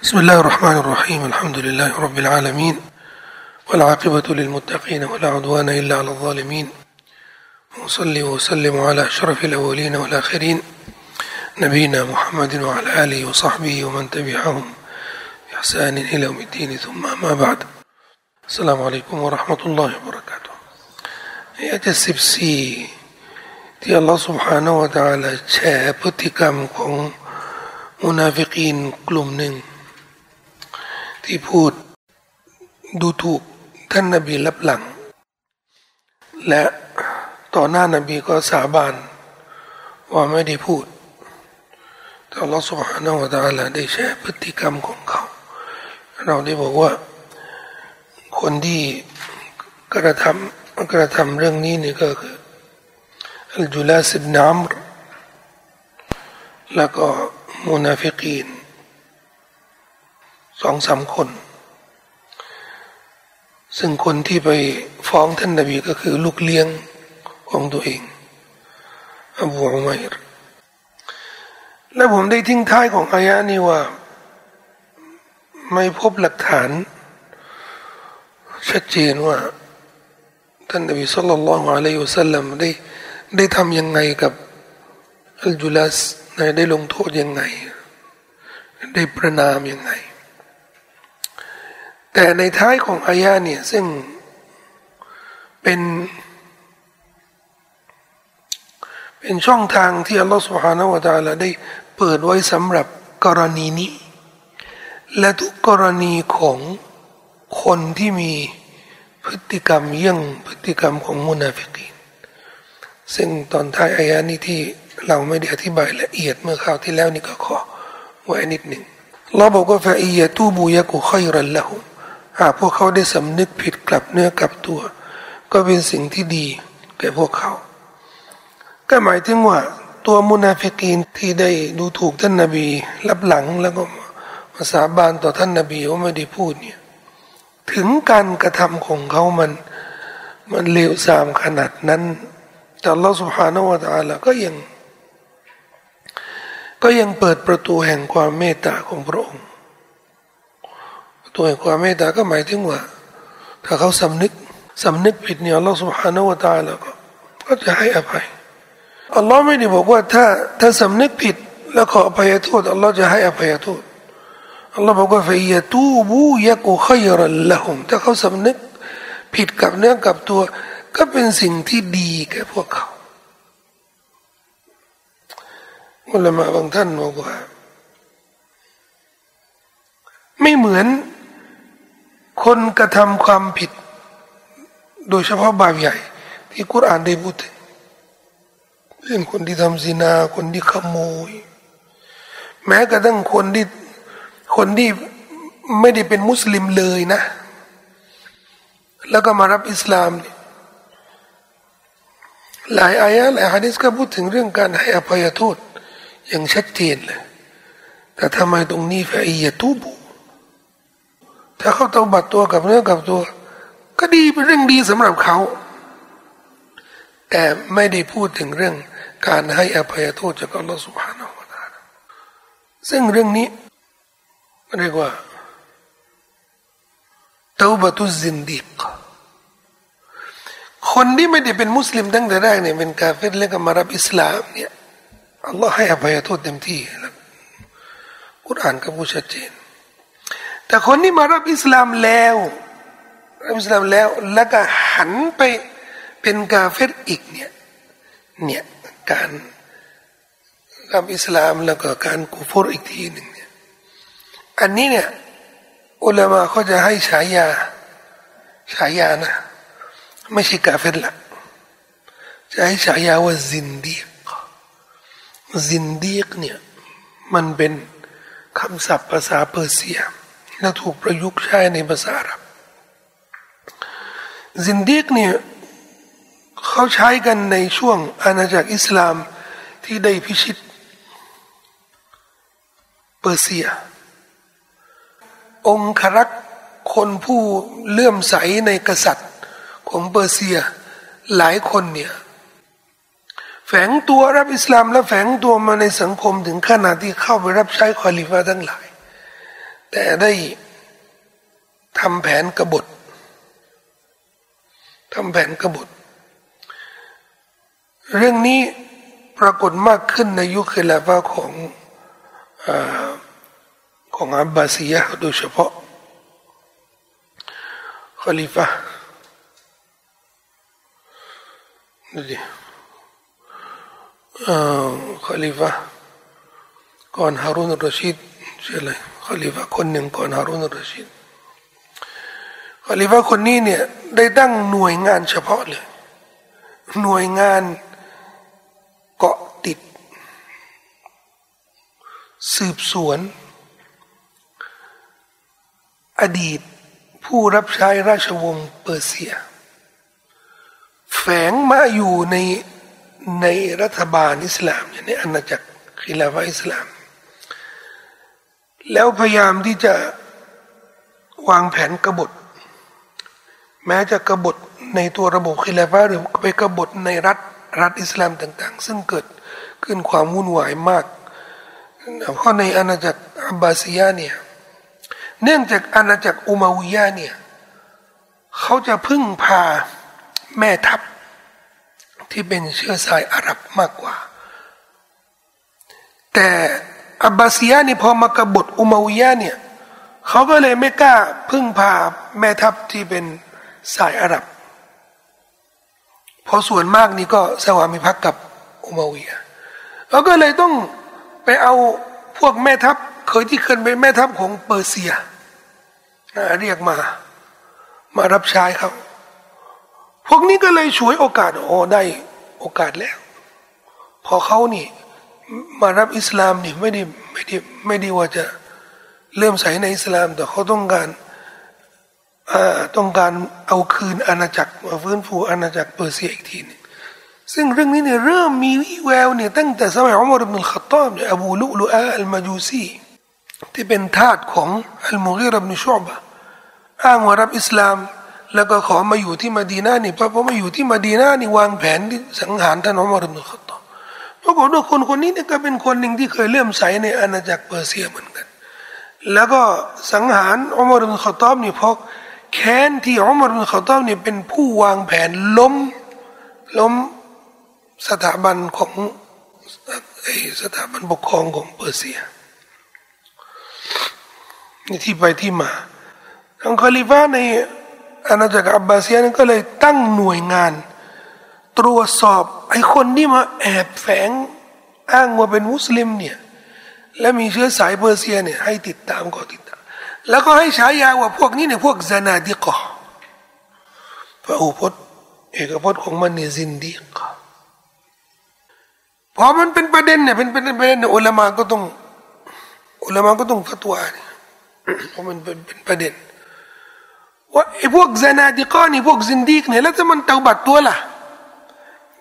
بسم الله الرحمن الرحيم الحمد لله رب العالمين والعاقبة للمتقين ولا عدوان إلا على الظالمين وصلي وسلم على أشرف الأولين والآخرين نبينا محمد وعلى آله وصحبه ومن تبعهم بإحسان إلى يوم الدين ثم ما بعد السلام عليكم ورحمة الله وبركاته يا جسبسي ที่อัลลอฮฺ سبحانه และ تعالى แชร์พฤติกรรมของมุนาฟิกีนกลุ่มหนึ่ง ที่พูดดูถูกท่านนาบีลับหลัง และต่อหน้านาบีก็สาบานว่าไม่ได้พูดแต่ลอสุฮานาอัลลอได้แชร์พฤติกรรมของเขา เราได้บอกว่า คนที่กระทำกระทำเรื่องนี้นี่ก็คืออัลจุลาสิบนามแล้วก็มุนาฟิกีน สองสามคน ซึ่งคนที่ไปฟ้องท่านนบีก็คือลูกเลี้ยงของตัวเองอบูอุมัยรและผมได้ทิ้งท้ายของอายะนี้ว่า ไม่พบหลักฐาน ชัดเจนว่า ท่านนบีสุลต่านละฮ์อะลัยฮิวสัลลัมได้ได้ทำยังไงกับอัลจุลัสได้ลงโทษยังไง ได้ประนามยังไง แต่ในท้ายของอายะเนี่ยซึ่งเป็น เป็นช่องทางที่อัลลอฮฺสุฮานาวะตาลาได้เปิดไว้สำหรับกรณีนี้ และทุกกรณีของคนที่มีพฤติกรรมเยี่ยงพฤติกรรมของมุนาฟิกีนซึ่งตอนท้ายอายะนี้ที่เราไม่ได้อธิบายละเอียดเมื่อคราวที่แล้วนี่ก็ขอไว้นิดหนึ่งเราบอกว่าفإن يتوبوا يك خيرا لهم หากพวกเขาได้สำนึกผิดกลับเนื้อกลับตัว ก็เป็นสิ่งที่ดีแก่พวกเขา ก็หมายถึงว่าตัวมุนาฟิกีนที่ได้ดูถูกท่านนาบีรับหลังแล้วก็มาสาบานต่อท่านนาบีว่าไม่ได้พูดเนี่ยถึงการกระทำของเขามันมันเลวทรามขนาดนั้น แต่ละสุภาโนวตาละก็ยัง ก็ยังเปิดประตูแห่งความเมตตาของพระองค์ ตัวแห่งความเมตตาก็หมายถึงว่า ถ้าเขาสำนึกสำนึกผิดเนี่ยอัลลอฮฺสุบฮานาวะตาแล้วก็ก็จะให้อภัยอัลลอฮ์ไม่ได้บอกว่าถ้าถ้าสำนึกผิดแล้วขออภัยโทษอัลลอฮ์จะให้อภัยโทษอัลลอฮ์บอกว่าฟยตูบูยะกูขยรละหมถ้าเขาสำนึกผิดกับเนื้อกับตัว ก็เป็นสิ่งที่ดีแก่พวกเขาอุลามะบางท่านบอกว่า ไม่เหมือน คนกระทำความผิด โดยเฉพาะบาปใหญ่ ที่กุรอานได้พูดถึงเช่นคนที่ทำซินา คนที่ขโมย แม้กระทั่งคนที่คนที่ไม่ได้เป็นมุสลิมเลยนะ แล้วก็มารับอิสลาม หลายอายะหลายฮะดิษก็พูดถึงเรื่องการให้อภัยโทษอย่างชัดเจนเลยแต่ทำไมตรงนี้ฟอียตูบุ ถ้าเขาเตาบัดตัวกับเนื้อกับตัว ก็ดีเป็นเรื่องดีสำหรับเขา แต่ไม่ได้พูดถึงเรื่องการให้อภัยโทษจากอัลลอฮฺสุบฮานาอัลลอฮฺซึ่งเรื่องนี้เรียกว่าเตาบตุซินดีกคนที่ไม่ได้เป็นมุสลิมตั้งแต่แรกเนี่ยเป็นกาเฟรแล้วก็มารับอิสลามเนี่ยอัลลอฮ์ให้อภัยโทษเต็มที่แล้วกุรอานก็พูดชัดเจน แต่คนที่มารับอิสลามแล้วรับอิสลามแล้วแล้วก็หันไปเป็นกาเฟรอีกเนี่ยเนี่ยการรับอิสลามแล้วก็การกูฟรอีกทีหนึ่งเนี่ยอันนี้เนี่ยอุลามะเขาจะให้ฉายาฉายานะไม่ใช่กาเฟรละจะให้ฉายาว่าซินดีกซินดีกเนี่ยมันเป็นคำศัพท์ภาษาเปอร์เซีย และถูกประยุกต์ใช้ในภาษาอาหรับซินดีกเนี่ยเขาใช้กันในช่วงอาณาจักรอิสลามที่ได้พิชิตเปอร์เซีย องครักษ์คนผู้เลื่อมใสในกษัตริย์ของเปอร์เซียหลายคนเนี่ยแฝงตัวรับอิสลามและแฝงตัวมาในสังคมถึงขนาดที่เข้าไปรับใช้คอลิฟาทั้งหลาย แต่ได้ทำแผนกบฏทำแผนกบฏ เรื่องนี้ปรากฏมากขึ้นในยุคเิลาฟาของอของอับบาซียะโดยเฉพาะขลิฟะดูดิขลิฟะก่อนฮารุนรชีดใช่เลย ขลิฟะคนหนึ่งก่อนฮารุนรชีดขลิฟะคนนี้เนี่ยได้ตั้งหน่วยงานเฉพาะเลย หน่วยงานเกาะติด สืบสวน อดีตผู้รับใช้ราชวงศ์เปอร์เซีย แฝงมาอยู่ในในรัฐบาลอิสลามในอาณาจักรคิลาฟาอิสลาม แล้วพยายามที่จะวางแผนกบฏ แม้จะกบฏในตัวระบบคิลาฟาหรือไปกบฏในรัฐรัฐอิสลามต่าง ๆ ซึ่งเกิดขึ้นความวุ่นวายมาก เพราะในอาณาจักรอับบาซียาเนี่ยเนื่องจากอาณาจักรอุมาวิยะเนี่ยเขาจะพึ่งพาแม่ทัพที่เป็นเชื้อสายอาหรับมากกว่า แต่ อับบาซียะนี่พอมากบฏอุมาวิยะเนี่ยเขาก็เลยไม่กล้าพึ่งพาแม่ทัพที่เป็นสายอาหรับพราะส่วนมากนี่ก็สวามิภักดิ์กับอุมาวิยะเขาก็เลยต้องไปเอาพวกแม่ทัพเคยที่เคยเป็นแม่ทัพของเปอร์เซียเรียกมา มารับใช้เขาพวกนี้ก็เลยช่วยโอกาสโอ้ได้โอกาสแล้ว พอเขานี่ มารับอิสลามนี่ไม่ได้ไม่ได้ไม่ได้ว่าจะเริ่มใส่ในอิสลาม แต่เขาต้องการต้องการเอาคืนอาณาจักรมาฟื้นฟูอาณาจักรเปอร์เซียอีกทีนึงซึ่งเรื่องนี้เนี่ยเริ่มมีวิแววเนี่ยตั้งแต่สมัยอุมารบินขัตตอบเนี่ยอบูลุลุอาอัลมาจูซีที่เป็นทาสของอัลมุกีรบินชอบะอ้างว่ารับอิสลาม แล้วก็ขอมาอยู่ที่มาดีนาเนี่ยเพราะพอมาอยู่ที่มาดีนานี่วางแผนที่สังหารท่านอุมารบินขัตตอบ ปรากฏว่าคนคนนี้เนี่ยก็เป็นคนหนึ่งที่เคยเลื่อมใสในอาณาจักรเปอร์เซียเหมือนกัน แล้วก็สังหารอุมารบินขตอบนี่เพราะแค้นที่อุมารบินขตอบนี่เป็นผู้วางแผนล้มล้มสถาบันของสถาบันปกครองของเปอร์เซียนี่ที่ไปที่มาทางคาลิฟาในอาณาจักรอับบาเซียนก็เลยตั้งหน่วยงาน ตรวจสอบไอ้คนที่มาแอบแฝงอ้างว่าเป็นมุสลิมเนี่ยและมีเชื้อสายเปอร์เซียเนี่ยให้ติดตามก็ติดตาม แล้วก็ให้ฉายาว่าพวกนี้เนี่ยพวกซานาดิกะพระอุปถเอกพจน์ของมันเนี่ยซินดีกะพอมันเป็นประเด็นเนี่ยเป็นประเด็นประเด็นเนี่ยอุลามาก็ต้องอุลามาก็ต้องฟัตวาเนี่ยเพราะมันเป็นเป็นประเด็นว่าไอ้พวกซานาดิกอนี่พวกซินดีกเนี่ยแล้วจะมันเตาบัดตัวล่ะ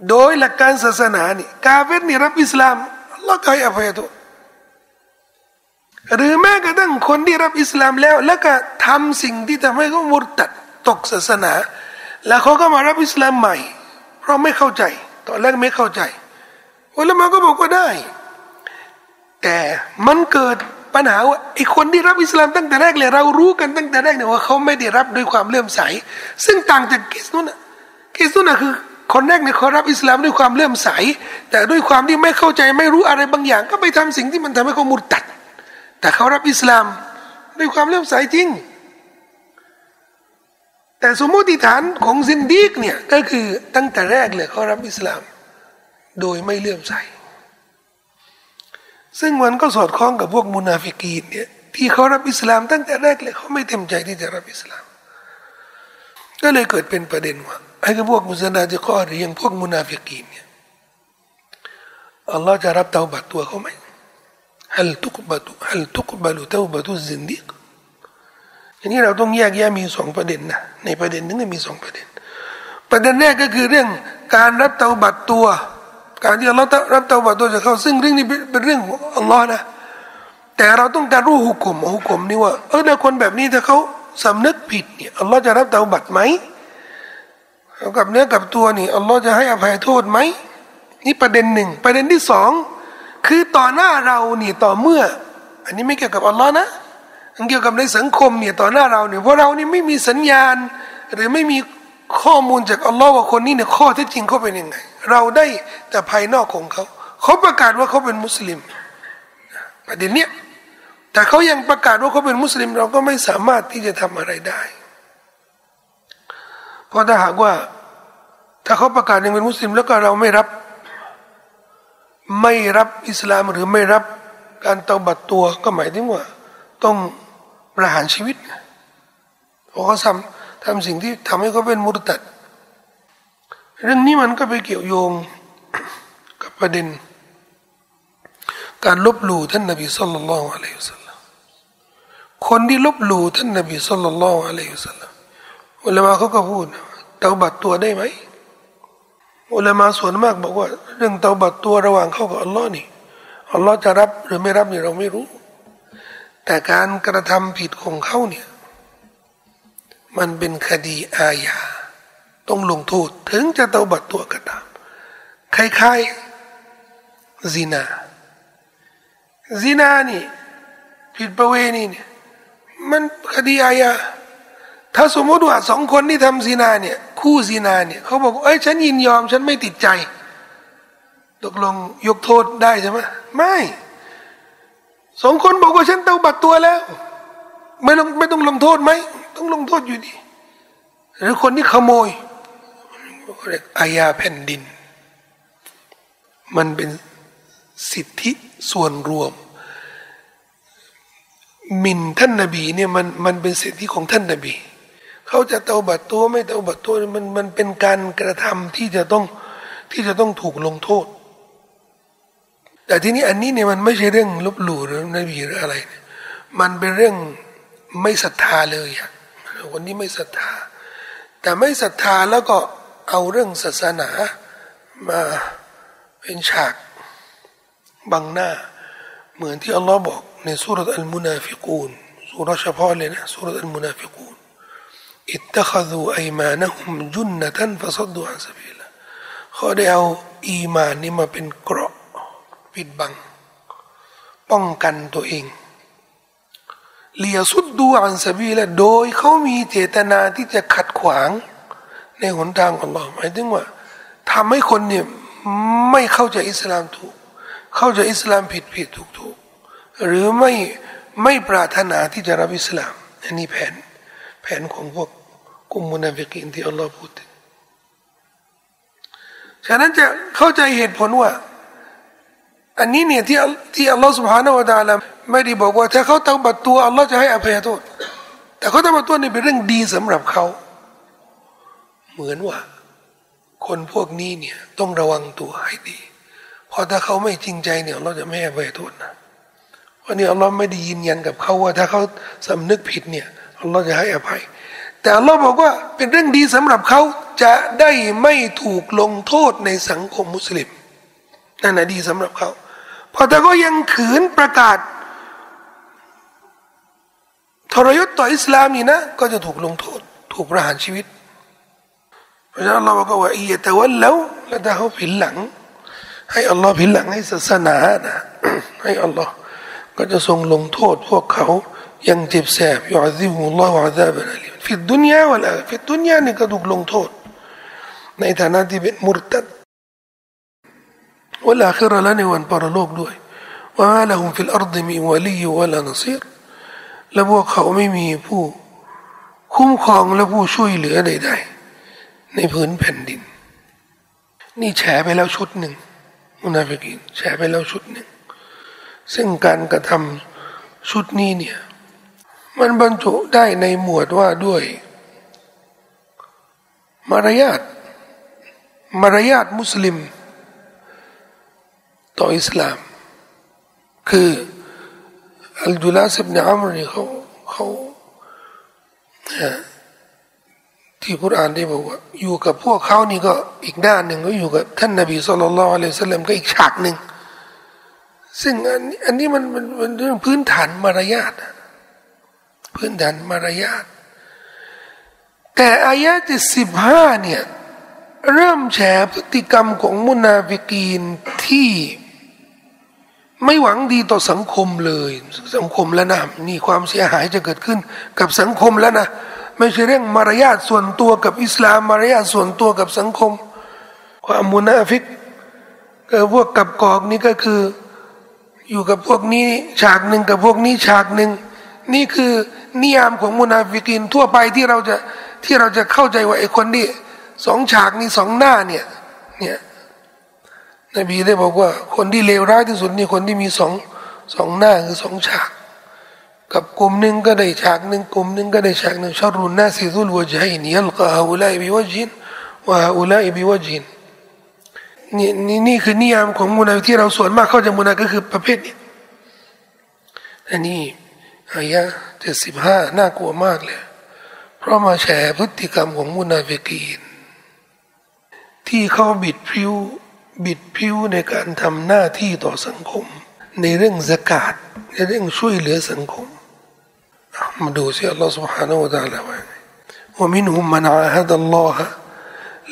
โดยหลักการศาสนานี่กาเฟตนี่รับอิสลามอัลลอฮ์ก็ให้อภัยตัวหรือแม้กระทั่งคนที่รับอิสลามแล้ว แล้วก็ทำสิ่งที่ทำให้เขามุตัดตกศาสนา แล้วเขาก็มารับอิสลามใหม่ เพราะไม่เข้าใจ ตอนแรกไม่เข้าใจอุลามะก็บอกว่าได้ แต่มันเกิดปัญหาว่าไอ้คนที่รับอิสลามตั้งแต่แรกเลยเรารู้กันตั้งแต่แรกเนี่ยว่าเขาไม่ได้รับด้วยความเลื่อมใส ซึ่งต่างจากกิสนุนกิสนุนคือ คนแรกเนี่ยเขารับอิสลามด้วยความเลื่อมใส แต่ด้วยความที่ไม่เข้าใจไม่รู้อะไรบางอย่าง ก็ไปทำสิ่งที่มันทำให้เขามุดตัด แต่เขารับอิสลามด้วยความเลื่อมใสจริง แต่สมมติฐานของซินดีกเนี่ยก็คือตั้งแต่แรกเลยเขารับอิสลาม โดยไม่เลื่อมใส ซึ่งมันก็สอดคล้องกับพวกมุนาฟิกีนเนี่ยที่เขารับอิสลามตั้งแต่แรกเลยเขาไม่เต็มใจที่จะรับอิสลาม ก็เลยเกิดเป็นประเด็นว่า ไอ้พวกมุสลิมที่ข้อหรือยังพวกมุนาฟิกีนเนี่ยอัลลอฮ์จะรับเตาบัตตัวเขาไหมฮัลทุกบัตุฮัลทุกบัลุเตาบัตุซินดิกอันนี้เราต้องแยกแยะมีสองประเด็นนะในประเด็นนึงมีสองประเด็น ประเด็นแรกก็คือเรื่องการรับเตาบัตตัว การที่เรารับเตาบัตตัวจากเขาซึ่งเรื่องนี้เป็นเรื่องของอัลลอฮ์นะแต่เราต้องการรู้หุกกลมหุกกลมนี่ว่าเออถ้าคนแบบนี้ถ้าเขาสำนึกผิดเนี่ยอัลลอฮ์จะรับเตาบัตไหม กับเนื้อกับตัวนี่อัลลอฮ์จะให้อภัยโทษไหมนี่ประเด็นหนึ่งประเด็นที่สองคือต่อหน้าเรานี่ต่อเมื่อ อันนี้ไม่เกี่ยวกับอัลลอฮ์นะเกี่ยวกับในสังคมเนี่ยต่อหน้าเราเนี่ยเพราะเรานี่ไม่มีสัญญาณ หรือไม่มีข้อมูลจากอัลลอฮ์ว่าคนนี้เนี่ยข้อเท็จจริงเขาเป็นยังไง เราได้แต่ภายนอกของเขาเขาประกาศว่าเขาเป็นมุสลิม ประเด็นเนี้ยแต่เขายังประกาศว่าเขาเป็นมุสลิม เราก็ไม่สามารถที่จะทำอะไรได้ เพราะถ้าหากว่า ถ้าเขาประกาศยังเป็นมุสลิม แล้วก็เราไม่รับ ไม่รับอิสลามหรือไม่รับการเตาบัดตัวก็หมายถึงว่า ต้องประหารชีวิตเพราะเขาทำทำสิ่งที่ทำให้เขาเป็นมุตตัด เรื่องนี้มันก็ไปเกี่ยวโยงกับประเด็น การลบหลู่ท่านนบีสุลต่านละอะลัยฮิสลามคนที่ลบหลู่ท่านนบีสุลต่านละอะลัยฮิสลาม อุลามะเขาก็พูดเตาบัดตัวได้ไหมอุลามะส่วนมากบอกว่า เรื่องเตาบัดตัวระหว่างเขากับอัลลอฮ์นี่อัลลอฮ์จะรับหรือไม่รับนี่เราไม่รู้ แต่การกระทำผิดของเขาเนี่ย มันเป็นคดีอาญาต้องลงโทษถึงจะเตาบัดตัวก็ตามคล้ายๆซินาซินานี่ผิดประเวณีเนี่ยมันคดีอาญา ถ้าสมมติว่าสองคนที่ทำซินาเนี่ย คู่ซินาเนี่ยเขาบอกเอ้ยฉันยินยอม ฉันไม่ติดใจ ตกลงยกโทษได้ใช่ไหมไม่สองคนบอกว่าฉันเตาบัดตัวแล้ว ไม่ต้องไม่ต้องลงโทษไหมต้องลงโทษอยู่ดีหรือคนที่ขโมยเรียกอาญาแผ่นดิน มันเป็นสิทธิส่วนรวมมินท่านนบีเนี่ยมันมันเป็นสิทธิของท่านนบี เขาจะเตาบัดตัวไม่เตาบัดตัวมันมันเป็นการกระทำที่จะต้องที่จะต้องถูกลงโทษ แต่ทีนี้อันนี้เนี่ยมันไม่ใช่เรื่องลบหลู่หรือนบีหรืออะไร มันเป็นเรื่องไม่ศรัทธาเลยอะวันนี้ไม่ศรัทธา แต่ไม่ศรัทธาแล้วก็เอาเรื่องศาสนามาเป็นฉากบังหน้า เหมือนที่อัลลอฮ์บอกในสุรษอัลมุนาฟิกูนสุรเฉพาะเลยนะสุรษอัลมุนาฟิกู อิตตะขดูไอมานะฮุมจุนนะท่านฟะซัดดูอันสบีละเขาได้เอาอีมานนี้มาเป็นเกราะปิดบัง ป้องกันตัวเองเลียสุดดูอันสบีละโดยเขามีเจตนาที่จะขัดขวาง ในหนทางของเราหมายถึงว่าทำให้คนเนี่ยไม่เข้าใจอิสลามถูก เข้าใจอิสลามผิดผิดถูกถูกหรือไม่ไม่ปรารถนาที่จะรับอิสลามอันนี้แผนแผนของพวก กลุ่มมุนาฟิกินที่อัลลอฮ์พูดถึงฉะนั้นจะเข้าใจเหตุผลว่า อันนี้เนี่ยที่ที่อัลลอฮ์สุบฮานาวะตาลาไม่ได้บอกว่า ถ้าเขาตั้งบัตตัวอัลลอฮ์จะให้อภัยโทษ แต่เขาตั้งบัตตัวนี่เป็นเรื่องดีสำหรับเขา เหมือนว่า คนพวกนี้เนี่ยต้องระวังตัวให้ดี เพราะถ้าเขาไม่จริงใจเนี่ยเราจะไม่อภัยโทษนะวันนี้อัลลอฮ์ไม่ได้ยืนยันกับเขาว่า ถ้าเขาสำนึกผิดเนี่ยอัลลอฮ์จะให้อภัย แต่เราบอกว่าเป็นเรื่องดีสำหรับเขาจะได้ไม่ถูกลงโทษในสังคมมุสลิมนั่นแหะดีสำหรับเขาพอแต่ก็ยังขืนประกาศ ทรยศต่ออิสลามนี่นะ ก็จะถูกลงโทษ ถูกประหารชีวิต เพราะฉะนั้นเราบอกว่าอีแต่ว่าแล้วแล้วถ้าเขาผินหลัง ให้อัลลอฮ์ผินหลังให้ศาสนานะให้อัลลอฮ์ก็จะทรงลงโทษพวกเขายังเจ็บแสบيعذبهم الله عذابا أليما في الدنيا والآخرة في الدنيا นี่ก็ถูกลงโทษ ในฐานะที่เป็นมุรตัด والآخرة ละในวันปรโลกด้วย وما لهم في الأرض من ولي ولا نصير และพวกเขาไม่มีผู้ คุ้มครองและผู้ช่วยเหลือใดๆในพื้นแผ่นดิน นี่แฉไปแล้วชุดหนึ่งมุนาฟิกินแฉไปแล้วชุดหนึ่ง ซึ่งการกระทำชุดนี้เนี่ย มันบรรจุได้ในหมวดว่าด้วย มารยาทมารยาทมุสลิม ต่ออิสลาม คืออัลจุลาสิบเนอัมรีเขาเขาที่คุรานได้บอกว่า อยู่กับพวกเขานี่ก็อีกด้านหนึ่งก็อยู่กับท่านนบีสุลต่านละอัลสัลลัมก็อีกฉากหนึ่งซึ่งอันนี้อันนี้มันมันเรื่องพื้นฐานมารยาท พื้นฐานมารยาทแต่อายะที่สิบห้าเนี่ยเริ่มแฉพฤติกรรมของมุนาฟิกีนที่ไม่หวังดีต่อสังคมเลย สังคมแล้วนะนี่ความเสียหายจะเกิดขึ้นกับสังคมแล้วนะไม่ใช่เรื่องมารยาทส่วนตัวกับอิสลามมารยาทส่วนตัวกับสังคม ความมุนาฟิกก็พวกกลับกลอกนี่ก็คือ อยู่กับพวกนี้ฉากหนึ่งกับพวกนี้ฉากหนึ่ง นี่คือนิยามของมุนาฟิกินทั่วไปที่เราจะที่เราจะเข้าใจว่าไอ้คนที่สองฉากนี้สองหน้าเนี่ยเนี่ยนบีได้บอกว่า คนที่เลวร้ายที่สุดนี่คนที่มีสองสองหน้าคือสองฉาก กับกลุ่มหนึ่งก็ได้ฉากหนึ่งกลุ่มหนึ่งก็ได้ฉากหนึ่งชารุนนาซิซุลวะจฮินยัลกะฮาอุลัยบิวจินวะฮาอุลัยบิวจินนี่นี่นี่คือนิยามของมุนาที่เราส่วนมากเข้าใจมุนาก็คือประเภทนี้อันนี้ อายะเจ็ดสิบห้าน่ากลัวมากเลย เพราะมาแฉพฤติกรรมของมุนาฟิกีน ที่เขาบิดพิ้วบิดพิ้วในการทำหน้าที่ต่อสังคม ในเรื่องสกาดในเรื่องช่วยเหลือสังคม มาดูสิอัลลอฮฺ سبحانه และ تعالى ว่าว่ามินหุมมันอาฮัดอัลลอฮฺ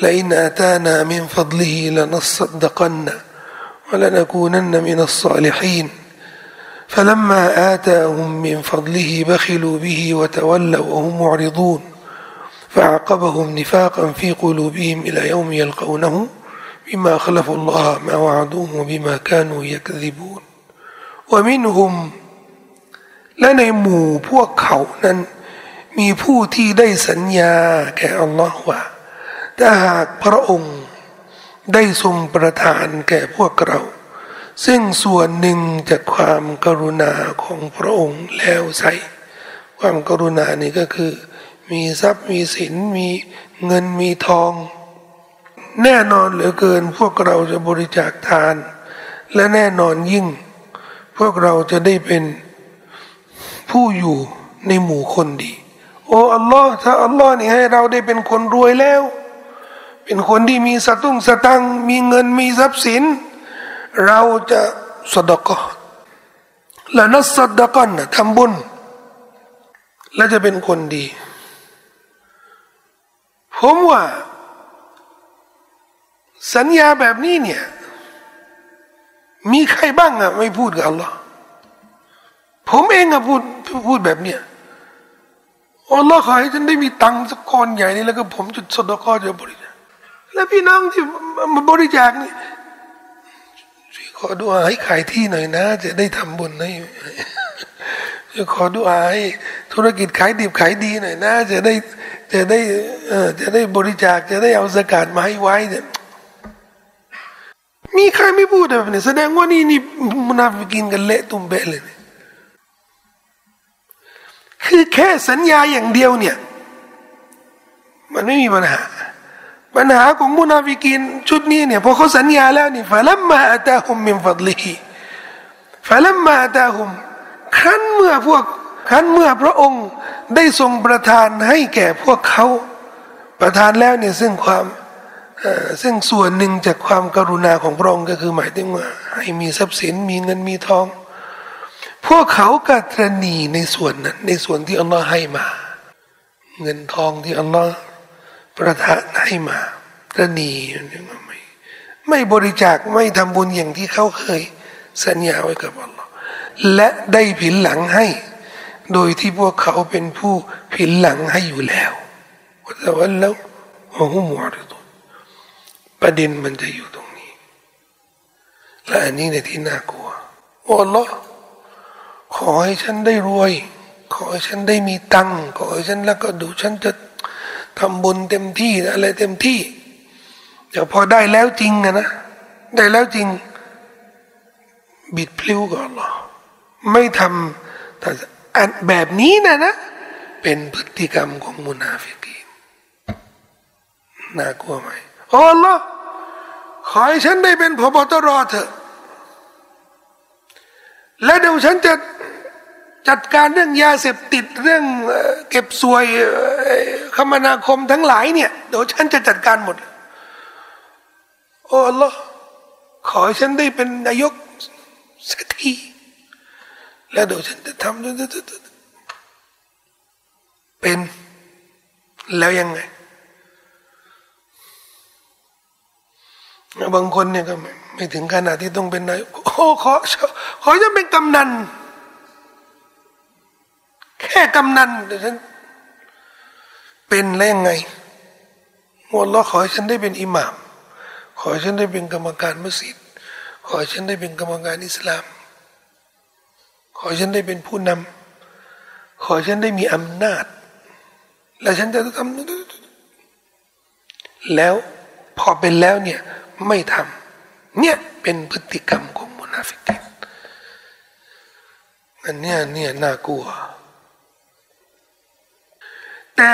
لئن آتانا من فضله لنصدقن ولنكونن من الصالحين فلما آتاهم من فضله بخلوا به وتولوا وهم معرضون فعقبهم نفاقا في قلوبهم إلى يوم يلقونه بما خلفوا الله ما وعدوه وبما كانوا يكذبون ومنهم และในหมู่พวกเขานั้น มีผู้ที่ได้สัญญาแก่อัลลอฮ์ว่าถ้าหากพระองค์ได้ทรงประทานแก่พวกเรา ซึ่งส่วนหนึ่งจากความกรุณาของพระองค์แล้วใส่ความกรุณานี่ก็คือ มีทรัพย์มีสินมีเงินมีทอง แน่นอนเหลือเกินพวกเราจะบริจาคทาน และแน่นอนยิ่ง พวกเราจะได้เป็นผู้อยู่ในหมู่คนดี โอ้อัลลอฮ์ถ้าอัลลอฮ์นี่ให้เราได้เป็นคนรวยแล้ว เป็นคนที่มีสตุ้งสตังมีเงินมีทรัพย์สิน เราจะสดกอและนัสดกอนนะทำบุญ และจะเป็นคนดี ผมว่า สัญญาแบบนี้เนี่ย มีใครบ้างอะไม่พูดกับอัลลอฮ์ผมเองอะพูดพูดแบบเนี้ยอัลลอฮ์ขอให้ฉันได้มีตังค์สักก้อนใหญ่นี่แล้วก็ผมจะสดก็จะบริจาคแล้วพี่น้องที่มาบริจาคนี่ ขอดูอาให้ขายที่หน่อยนะ จะได้ทำบุญให้จะขอดูอาให้ธุรกิจขายดิบขายดีหน่อยนะ จะได้จะได้เออจะได้บริจาคจะได้เอาสกาดมาให้ไว้เนี่ยมีใครไม่พูดแบบนี้แสดงว่านี่นี่มุนาฟิกินกันเละตุ้มเบะเลยคือแค่สัญญาอย่างเดียวเนี่ย มันไม่มีปัญหา ปัญหาของมุนาฟิกินชุดนี้เนี่ยพอเขาสัญญาแล้วนี่فلما آتاهم من فضله فلما آتاهمครั้นเมื่อพวกครั้นเมื่อพระองค์ได้ทรงประทานให้แก่พวกเขาประทานแล้วเนี่ยซึ่งความซึ่งส่วนหนึ่งจากความกรุณาของพระองค์ก็คือหมายถึงว่าให้มีทรัพย์สินมีเงินมีทอง พวกเขาก็ตระหนี่ในส่วนนั้นในส่วนที่อัลลอฮ์ให้มา เงินทองที่อัลลอฮ์ ประทานให้มาตรณีไม่ไม่บริจาคไม่ทำบุญอย่างที่เขาเคย สัญญาไว้กับอัลลอฮ์และได้ผินหลังให้ โดยที่พวกเขาเป็นผู้ผินหลังให้อยู่แล้วแต่ว่าแล้วหัวหมวดตัวประเด็นมันจะอยู่ตรงนี้ และอันนี้ในที่น่ากลัวอ้ลลอขอให้ฉันได้รวย ขอให้ฉันได้มีตังขอให้ฉันแล้วก็ดูฉันจะ ทำบุญเต็มที่อะไรเต็มที่เดี๋ยวพอได้แล้วจริงอะนะได้แล้วจริง บิดพลิ้วก่อนหรอไม่ทำแต่แบบนี้นะนะ เป็นพฤติกรรมของมุนาฟิกีนน่ากลัวไหมโอ้ลอขอให้ฉันได้เป็นพบตรเถอะและเดี๋ยวฉันจะ จัดการเรื่องยาเสพติดเรื่องเก็บสวยคมนาคมทั้งหลายเนี่ยเดี๋ยวฉันจะจัดการหมด โอ้ลอขอให้ฉันได้เป็นนายกสักทีแล้วเดี๋ยวฉันจะทำเป็นแล้วยังไงบางคนเนี่ยก็ไม่ถึงขนาดที่ต้องเป็นนายโอ้ขอขอจะเป็นกำนัน แค่กำนันแต่ฉันเป็นแล้วไงอัลลอฮ์ขอให้ฉันได้เป็นอิหม่าม ขอให้ฉันได้เป็นกรรมการมัสยิด ขอให้ฉันได้เป็นกรรมการอิสลาม ขอให้ฉันได้เป็นผู้นำ ขอให้ฉันได้มีอำนาจ และฉันจะทำแล้วพอเป็นแล้วเนี่ยไม่ทำเนี่ยเป็นพฤติกรรมของมุนาฟิกินอันเนี้ยเนี่ยน่ากลัว แต่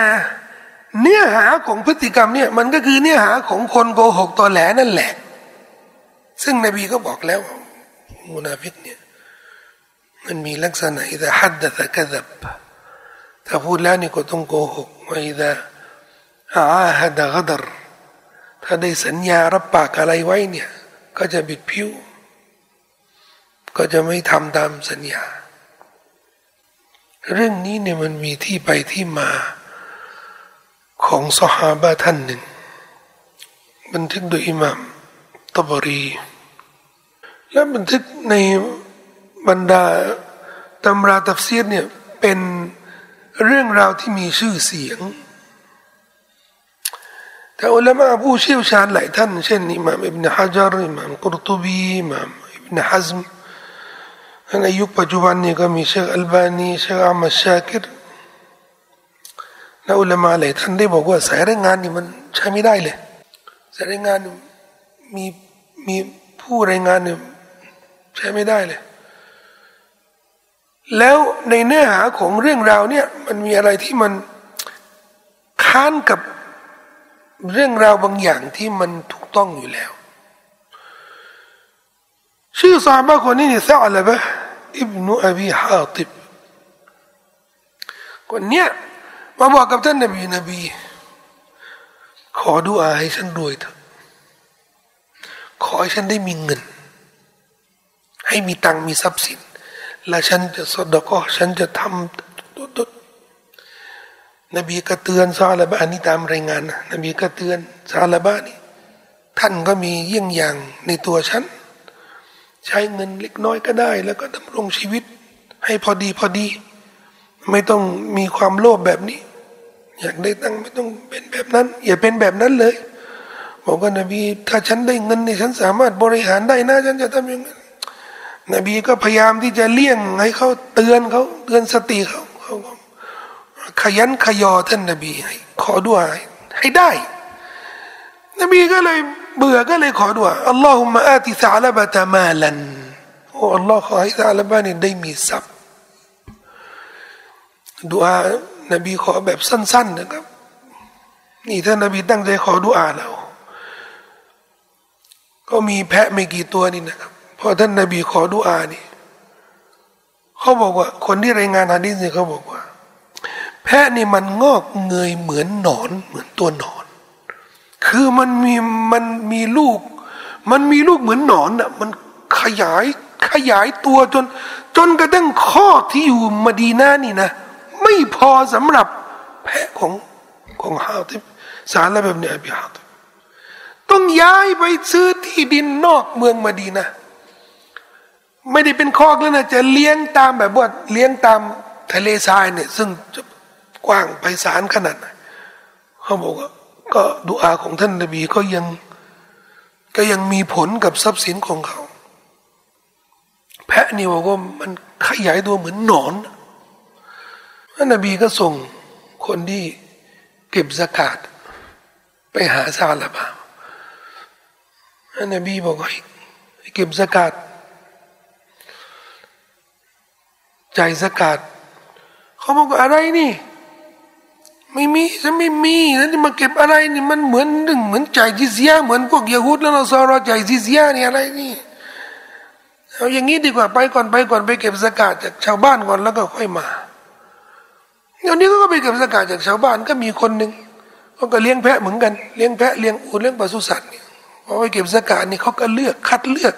เนื้อหาของพฤติกรรมเนี่ยมันก็คือเนื้อหาของคนโกหกตอแหลนั่นแหละ ซึ่งนบีก็บอกแล้วมุนาฟิกเนี่ยมันมีลักษณะإذا حدث كذبถ้าพูดแล้วนี่ก็ต้องโกหกว่าอิดะอาฮัดะกดรถ้าได้สัญญารับปากอะไรไว้เนี่ย ก็จะบิดผิว ก็จะไม่ทำตามสัญญา เรื่องนี้เนี่ยมันมีที่ไปที่มา ของสหาบะท่านหนึ่ง บันทึกโดยอิหม่ามตบรี และบันทึกในบรรดาตำราตัฟซีรเนี่ยเป็นเรื่องราวที่มีชื่อเสียง แต่อุลามะผู้เชี่ยวชาญหลายท่าน เช่นอิหม่ามอิบนาฮะจารอิหม่ามกุรตุบีอิหม่ามอิบนาฮัซมในยุคปัจจุบันนี้ก็มีเชคอัลบานีเชคอามัชชาคิร แล้วอุลามะหลายท่านได้บอกว่าสายรายงานนี่มันใช้ไม่ได้เลยสายรายงานมีมีผู้รายงานเนี่ยใช้ไม่ได้เลย แล้วในเนื้อหาของเรื่องราวเนี่ยมันมีอะไรที่มันค้านกับเรื่องราวบางอย่างที่มันถูกต้องอยู่แล้ว ชื่อซาบะคนนี้นี่ซาลบะอิบนุอบีฮาติบคนเนี้ย มาบอกกับท่านนบีนบี ขอดูอาให้ฉันรวยเถอะขอให้ฉันได้มีเงิน ให้มีตังมีทรัพย์สิน และฉันจะสดก็ฉันจะทำตุดนบีก็เตือนซาลาบะอันนี้ตามรายงานนะนบีก็เตือนซาลาบะนี่ท่านก็มีเยี่ยงอย่างในตัวฉัน ใช้เงินเล็กน้อยก็ได้ แล้วก็ดำรงชีวิต ให้พอดีพอดี ไม่ต้องมีความโลภแบบนี้ อยากได้ตังไม่ต้องเป็นแบบนั้น อย่าเป็นแบบนั้นเลย บอกว่านบีถ้าฉันได้เงินนี่ฉันสามารถบริหารได้นะฉันจะทำอย่างนั้นนบีก็พยายามที่จะเลี่ยงให้เขาเตือนเขาเตือนสติเขาเขาขยันขยอท่านนบีให้ขอด้วยให้ได้ นบีก็เลยเบื่อก็เลยขอด้วยอัลลอฮุมะอาติสาลบะตามาลันโอ้อัลลอฮ์ขอให้สาลบะนี่ได้มีทรัพย์ ดูอานบีขอแบบสั้น ๆ นะครับ นี่ท่านนบีตั้งใจขอดูอาแล้ว ก็มีแพะไม่กี่ตัวนี่นะครับพอท่านนบีขอดูอานี่เขาบอกว่า คนที่รายงานฮะดีษเนี่ยเขาบอกว่า แพะนี่มันงอกเงยเหมือนหนอนเหมือนตัวหนอน คือมันมีมันมีลูก มันมีลูกเหมือนหนอนอะมันขยายขยายตัวจน จนกระทั่งข้อที่อยู่มาดีนานี่นะ ไม่พอสำหรับแพะของของฮาติบสารละแบบเนี้ยพี่ฮาติบต้องย้ายไปซื้อที่ดินนอกเมืองมาดีนะไม่ได้เป็นคอกแล้วนะจะเลี้ยงตามแบบว่าเลี้ยงตามทะเลทรายเนี่ย ซึ่งกว้างไปสารขนาดไหนเขาบอกว่าก็ดูอาของท่านนบีก็ยังก็ยังมีผลกับทรัพย์สินของเขา แพะนี่บอกว่ามันขยายตัวเหมือนหนอน ท่านนบีก็ส่งคนที่เก็บสกาดไปหาซาลาบาท่านนบีบอกให้เก็บสกาดจ่ายสกาดเขาบอกว่าอะไรนี่ ไม่มีฉันไม่มีแล้วจะมาเก็บอะไรนี่มันเหมือนหนึ่งเหมือนจ่ายจิเซียเหมือนพวกยาฮูดแล้วเราซอรอจ่ายจิเซียนี่อะไรนี่เอาอย่างนี้ดีกว่าไปก่อนไปก่อนไปเก็บสกาดจากชาวบ้านก่อนแล้วก็ค่อยมา เดี๋ยวนี้ก็ไปเก็บสกาดจากชาวบ้านก็มีคนหนึ่งเขาก็เลี้ยงแพะเหมือนกันเลี้ยงแพะเลี้ยงอูเลี้ยงปศุสัตว์เนี่ยพอไปเก็บสกาดนี่เขาก็เลือกคัดเลือก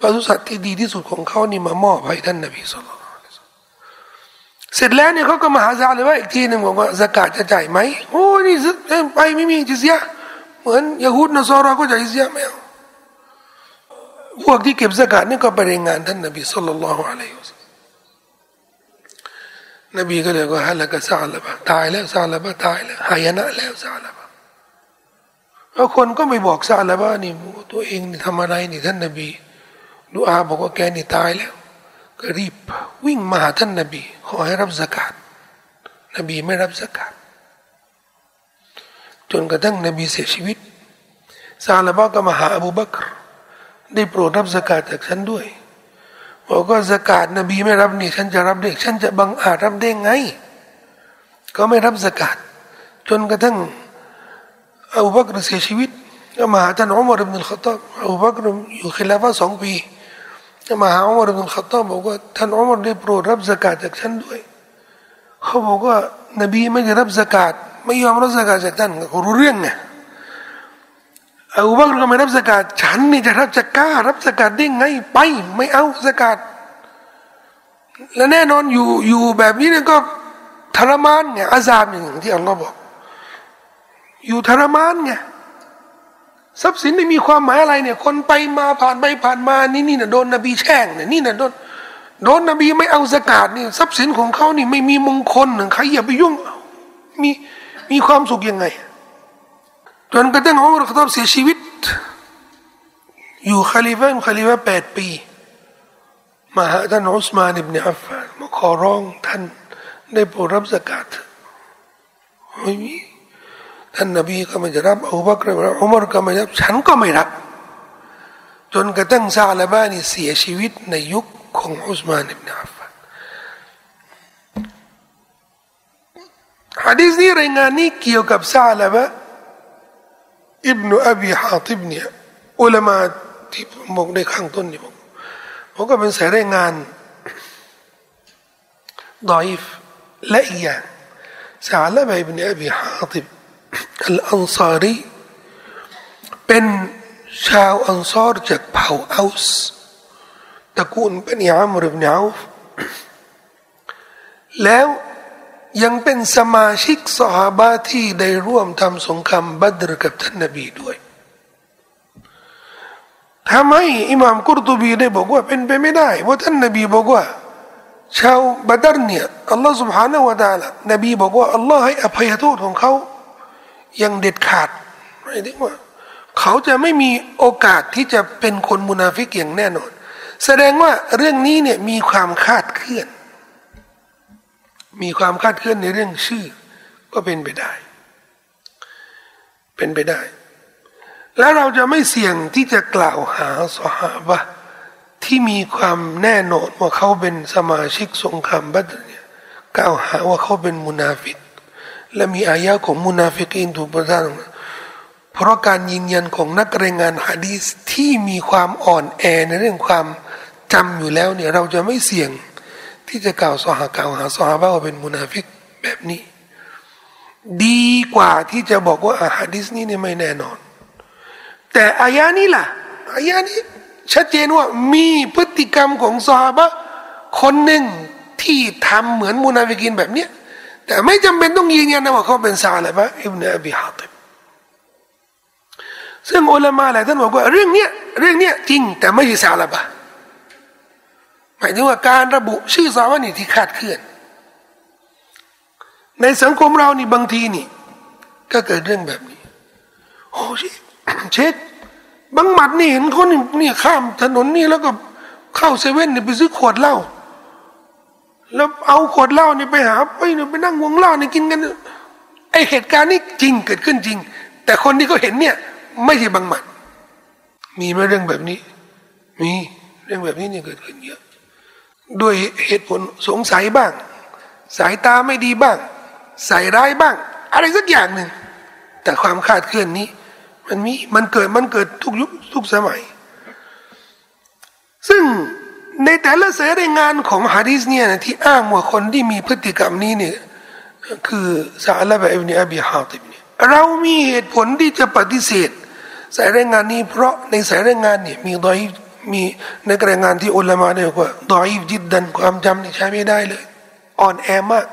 ปศุสัตว์ที่ดีที่สุดของเขานี่มามอบให้ท่านนบีสุลต่านเสร็จแล้วเนี่ยเขาก็มาหาซาเลยว่าอีกทีหนึ่งบอกว่าสกาดจะจ่ายไหมโอ้นี่ไปไม่มีจิเซียเหมือนยาฮูดนสซอราก็จ่ายจิเซียไม่เอาพวกที่เก็บสกาดนี่ก็ไปรายงานท่านนบีสุลต่านละฮ์อะลัยฮิวส นบีก็เลยว่าฮัลละก็ซาลบะตายแล้วซาลบะตายแล้วหายนะแล้วซาลบะแล้วคนก็ไม่บอกซาลบะนี่ตัวเองนี่ทำอะไรนี่ท่านนบีดูอาบอกว่าแกนี่ตายแล้ว ก็รีบวิ่งมาหาท่านนบี ขอให้รับสกาดนบีไม่รับสกาดจนกระทั่งนบีเสียชีวิตซาลบะก็มาหาอบูบักรได้โปรดรับสกาดจากฉันด้วย บอกว่าสกาดนบีไม่รับนี่ฉันจะรับได้ฉันจะบังอาจรับได้ไง ก็ไม่รับสกาดจนกระทั่งอบูบักรเสียชีวิตก็มาหาท่านอุมารอิบนุลขตอบอบูบักรอยู่คิลาฟะสองปีก็มาหาอุมารอิบนุลขตอบบอกว่าท่านอุมารได้โปรดรับสกาดจากฉันด้วย เขาบอกว่านบีไม่ได้รับสกาดไม่ยอมรับสกาดจากท่านเขารู้เรื่องไง อูบักรก็ไม่รับสกาดฉันนี่จะรับจะกล้ารับสกาดได้ไงไป ไม่เอาสกาดและแน่นอนอยู่อยู่แบบนี้เนี่ยก็ทรมานไงอาซาบอย่างที่อัลลอฮ์บอก อยู่ทรมานไงทรัพย์สินไม่มีความหมายอะไรเนี่ย คนไปมาผ่านไปผ่านมานี่นี่นะโดนนบีแช่งเนี่ยนี่นะโดนโดนนบีไม่เอาสกาดนี่ทรัพย์สินของเขานี่ไม่มีมงคลหนึ่งใครอย่าไปยุ่งมีมีความสุขยังไง จนกระทั่งอุมารขตอบเสียชีวิต อยู่คาลิฟะคาลิฟะแปดปีมาหาท่านอุสมานอิบเนอัฟฟานมาขอร้องท่านได้โปรดรับสกาดไม่มีท่านนบีก็ไม่จะรับอูบักรอุมารก็ไม่รับ ฉันก็ไม่รับ จนกระทั่งซาลาบานี่เสียชีวิตในยุคของอุสมานอิบเนอัฟฟานฮะดีษนี้รายงานนี้เกี่ยวกับซาลาบะ อิบนุอบีฮาติบเนี่ยอุลามาที่ผมบอกในข้างต้นนี่ผมผมก็เป็นสายรายงานดอยฟและอีกอย่างซาลาบะอิบนุอบีฮาติบอัลอันซารีเป็นชาวอันซอรจากเผ่าอัสตระกูลเป็นยามรบเนาแล้ว ยังเป็นสมาชิกสหบาที่ได้ร่วมทำสงครามบัตรกับท่านนบีด้วยทำให้อิหม่ามกุรตุบีได้บอกว่าเป็นไปไม่ได้ว่าท่านนบีบอกว่าชาวบัตรเนี่ยอัลลอฮฺ سبحانه และ تعالى นบีบอกว่าอัลลอฮ์ให้อภัยโทษของเขายังเด็ดขาดหมายถึงว่าเขาจะไม่มีโอกาสที่จะเป็นคนมุนาฟิกอย่างแน่นอน แสดงว่าเรื่องนี้เนี่ยมีความคาดเคลื่อน มีความคาดเคลื่อนในเรื่องชื่อ ก็เป็นไปได้ เป็นไปได้ แล้วเราจะไม่เสี่ยงที่จะกล่าวหาสหาบะที่มีความแน่นอนว่าเขาเป็นสมาชิกสงครามบัดร์เนี่ยกล่าวหาว่าเขาเป็นมุนาฟิกและมีอายะของมุนาฟิกินถูกประทานเพราะการยืนยันของนักรายงานฮะดีสที่มีความอ่อนแอในเรื่องความจำอยู่แล้วเนี่ยเราจะไม่เสี่ยง ที่จะกล่าวสหากล่าวหาสหาบะว่าเป็นมุนาฟิกแบบนี้ ดีกว่าที่จะบอกว่าอาหะดิษนี้เนี่ยไม่แน่นอน แต่อายานี้ล่ะอายานี้ชัดเจนว่ามีพฤติกรรมของสหาคนหนึ่งที่ทำเหมือนมุนาฟิกินแบบเนี้ยแต่ไม่จำเป็นต้องยืนยันนะว่าเขาเป็นซาลบะอิบเนอบีฮาติบซึ่งอุลามาหลายท่านบอกว่าเรื่องเนี้ยเรื่องเนี้ยจริงแต่ไม่ใช่ซาลบะ หมายถึงว่าการระบุชื่อสาวนี่ที่คาดเคลื่อน ในสังคมเรานี่บางทีนี่ ก็เกิดเรื่องแบบนี้ โอ้เช็คบางหมัดนี่เห็นคนนี่ข้ามถนนนี่แล้วก็เข้าเซเว่นเนี่ยไปซื้อขวดเหล้าแล้วเอาขวดเหล้านี่ไปหาไปเนี่ยไปนั่งวงเหล้านี่กินกันไอเหตุการณ์นี้จริงเกิดขึ้นจริง แต่คนที่เขาเห็นเนี่ย ไม่ใช่บางหมัด มีไหมเรื่องแบบนี้ มีเรื่องแบบนี้เนี่ยเกิดขึ้นเยอะ ด้วยเหตุผลสงสัยบ้าง สายตาไม่ดีบ้าง ใส่ร้ายบ้าง อะไรสักอย่างหนึ่ง แต่ความคาดเคลื่อนนี้ มันมีมันเกิดมันเกิดทุกยุคทุกสมัย ซึ่งในแต่ละสายรายงานของฮะดีษเนี่ยที่อ้างว่าคนที่มีพฤติกรรมนี้เนี่ยคือซาลาบะอิบเนอบีฮาติบเนี่ยเรามีเหตุผลที่จะปฏิเสธ สายรายงานนี้เพราะในสายรายงานเนี่ยมีดอย มีในรายงานที่อุลามาเนี่ยว่าดอยจิตดันความจำนี่ใช้ไม่ได้เลย อ่อนแอมาก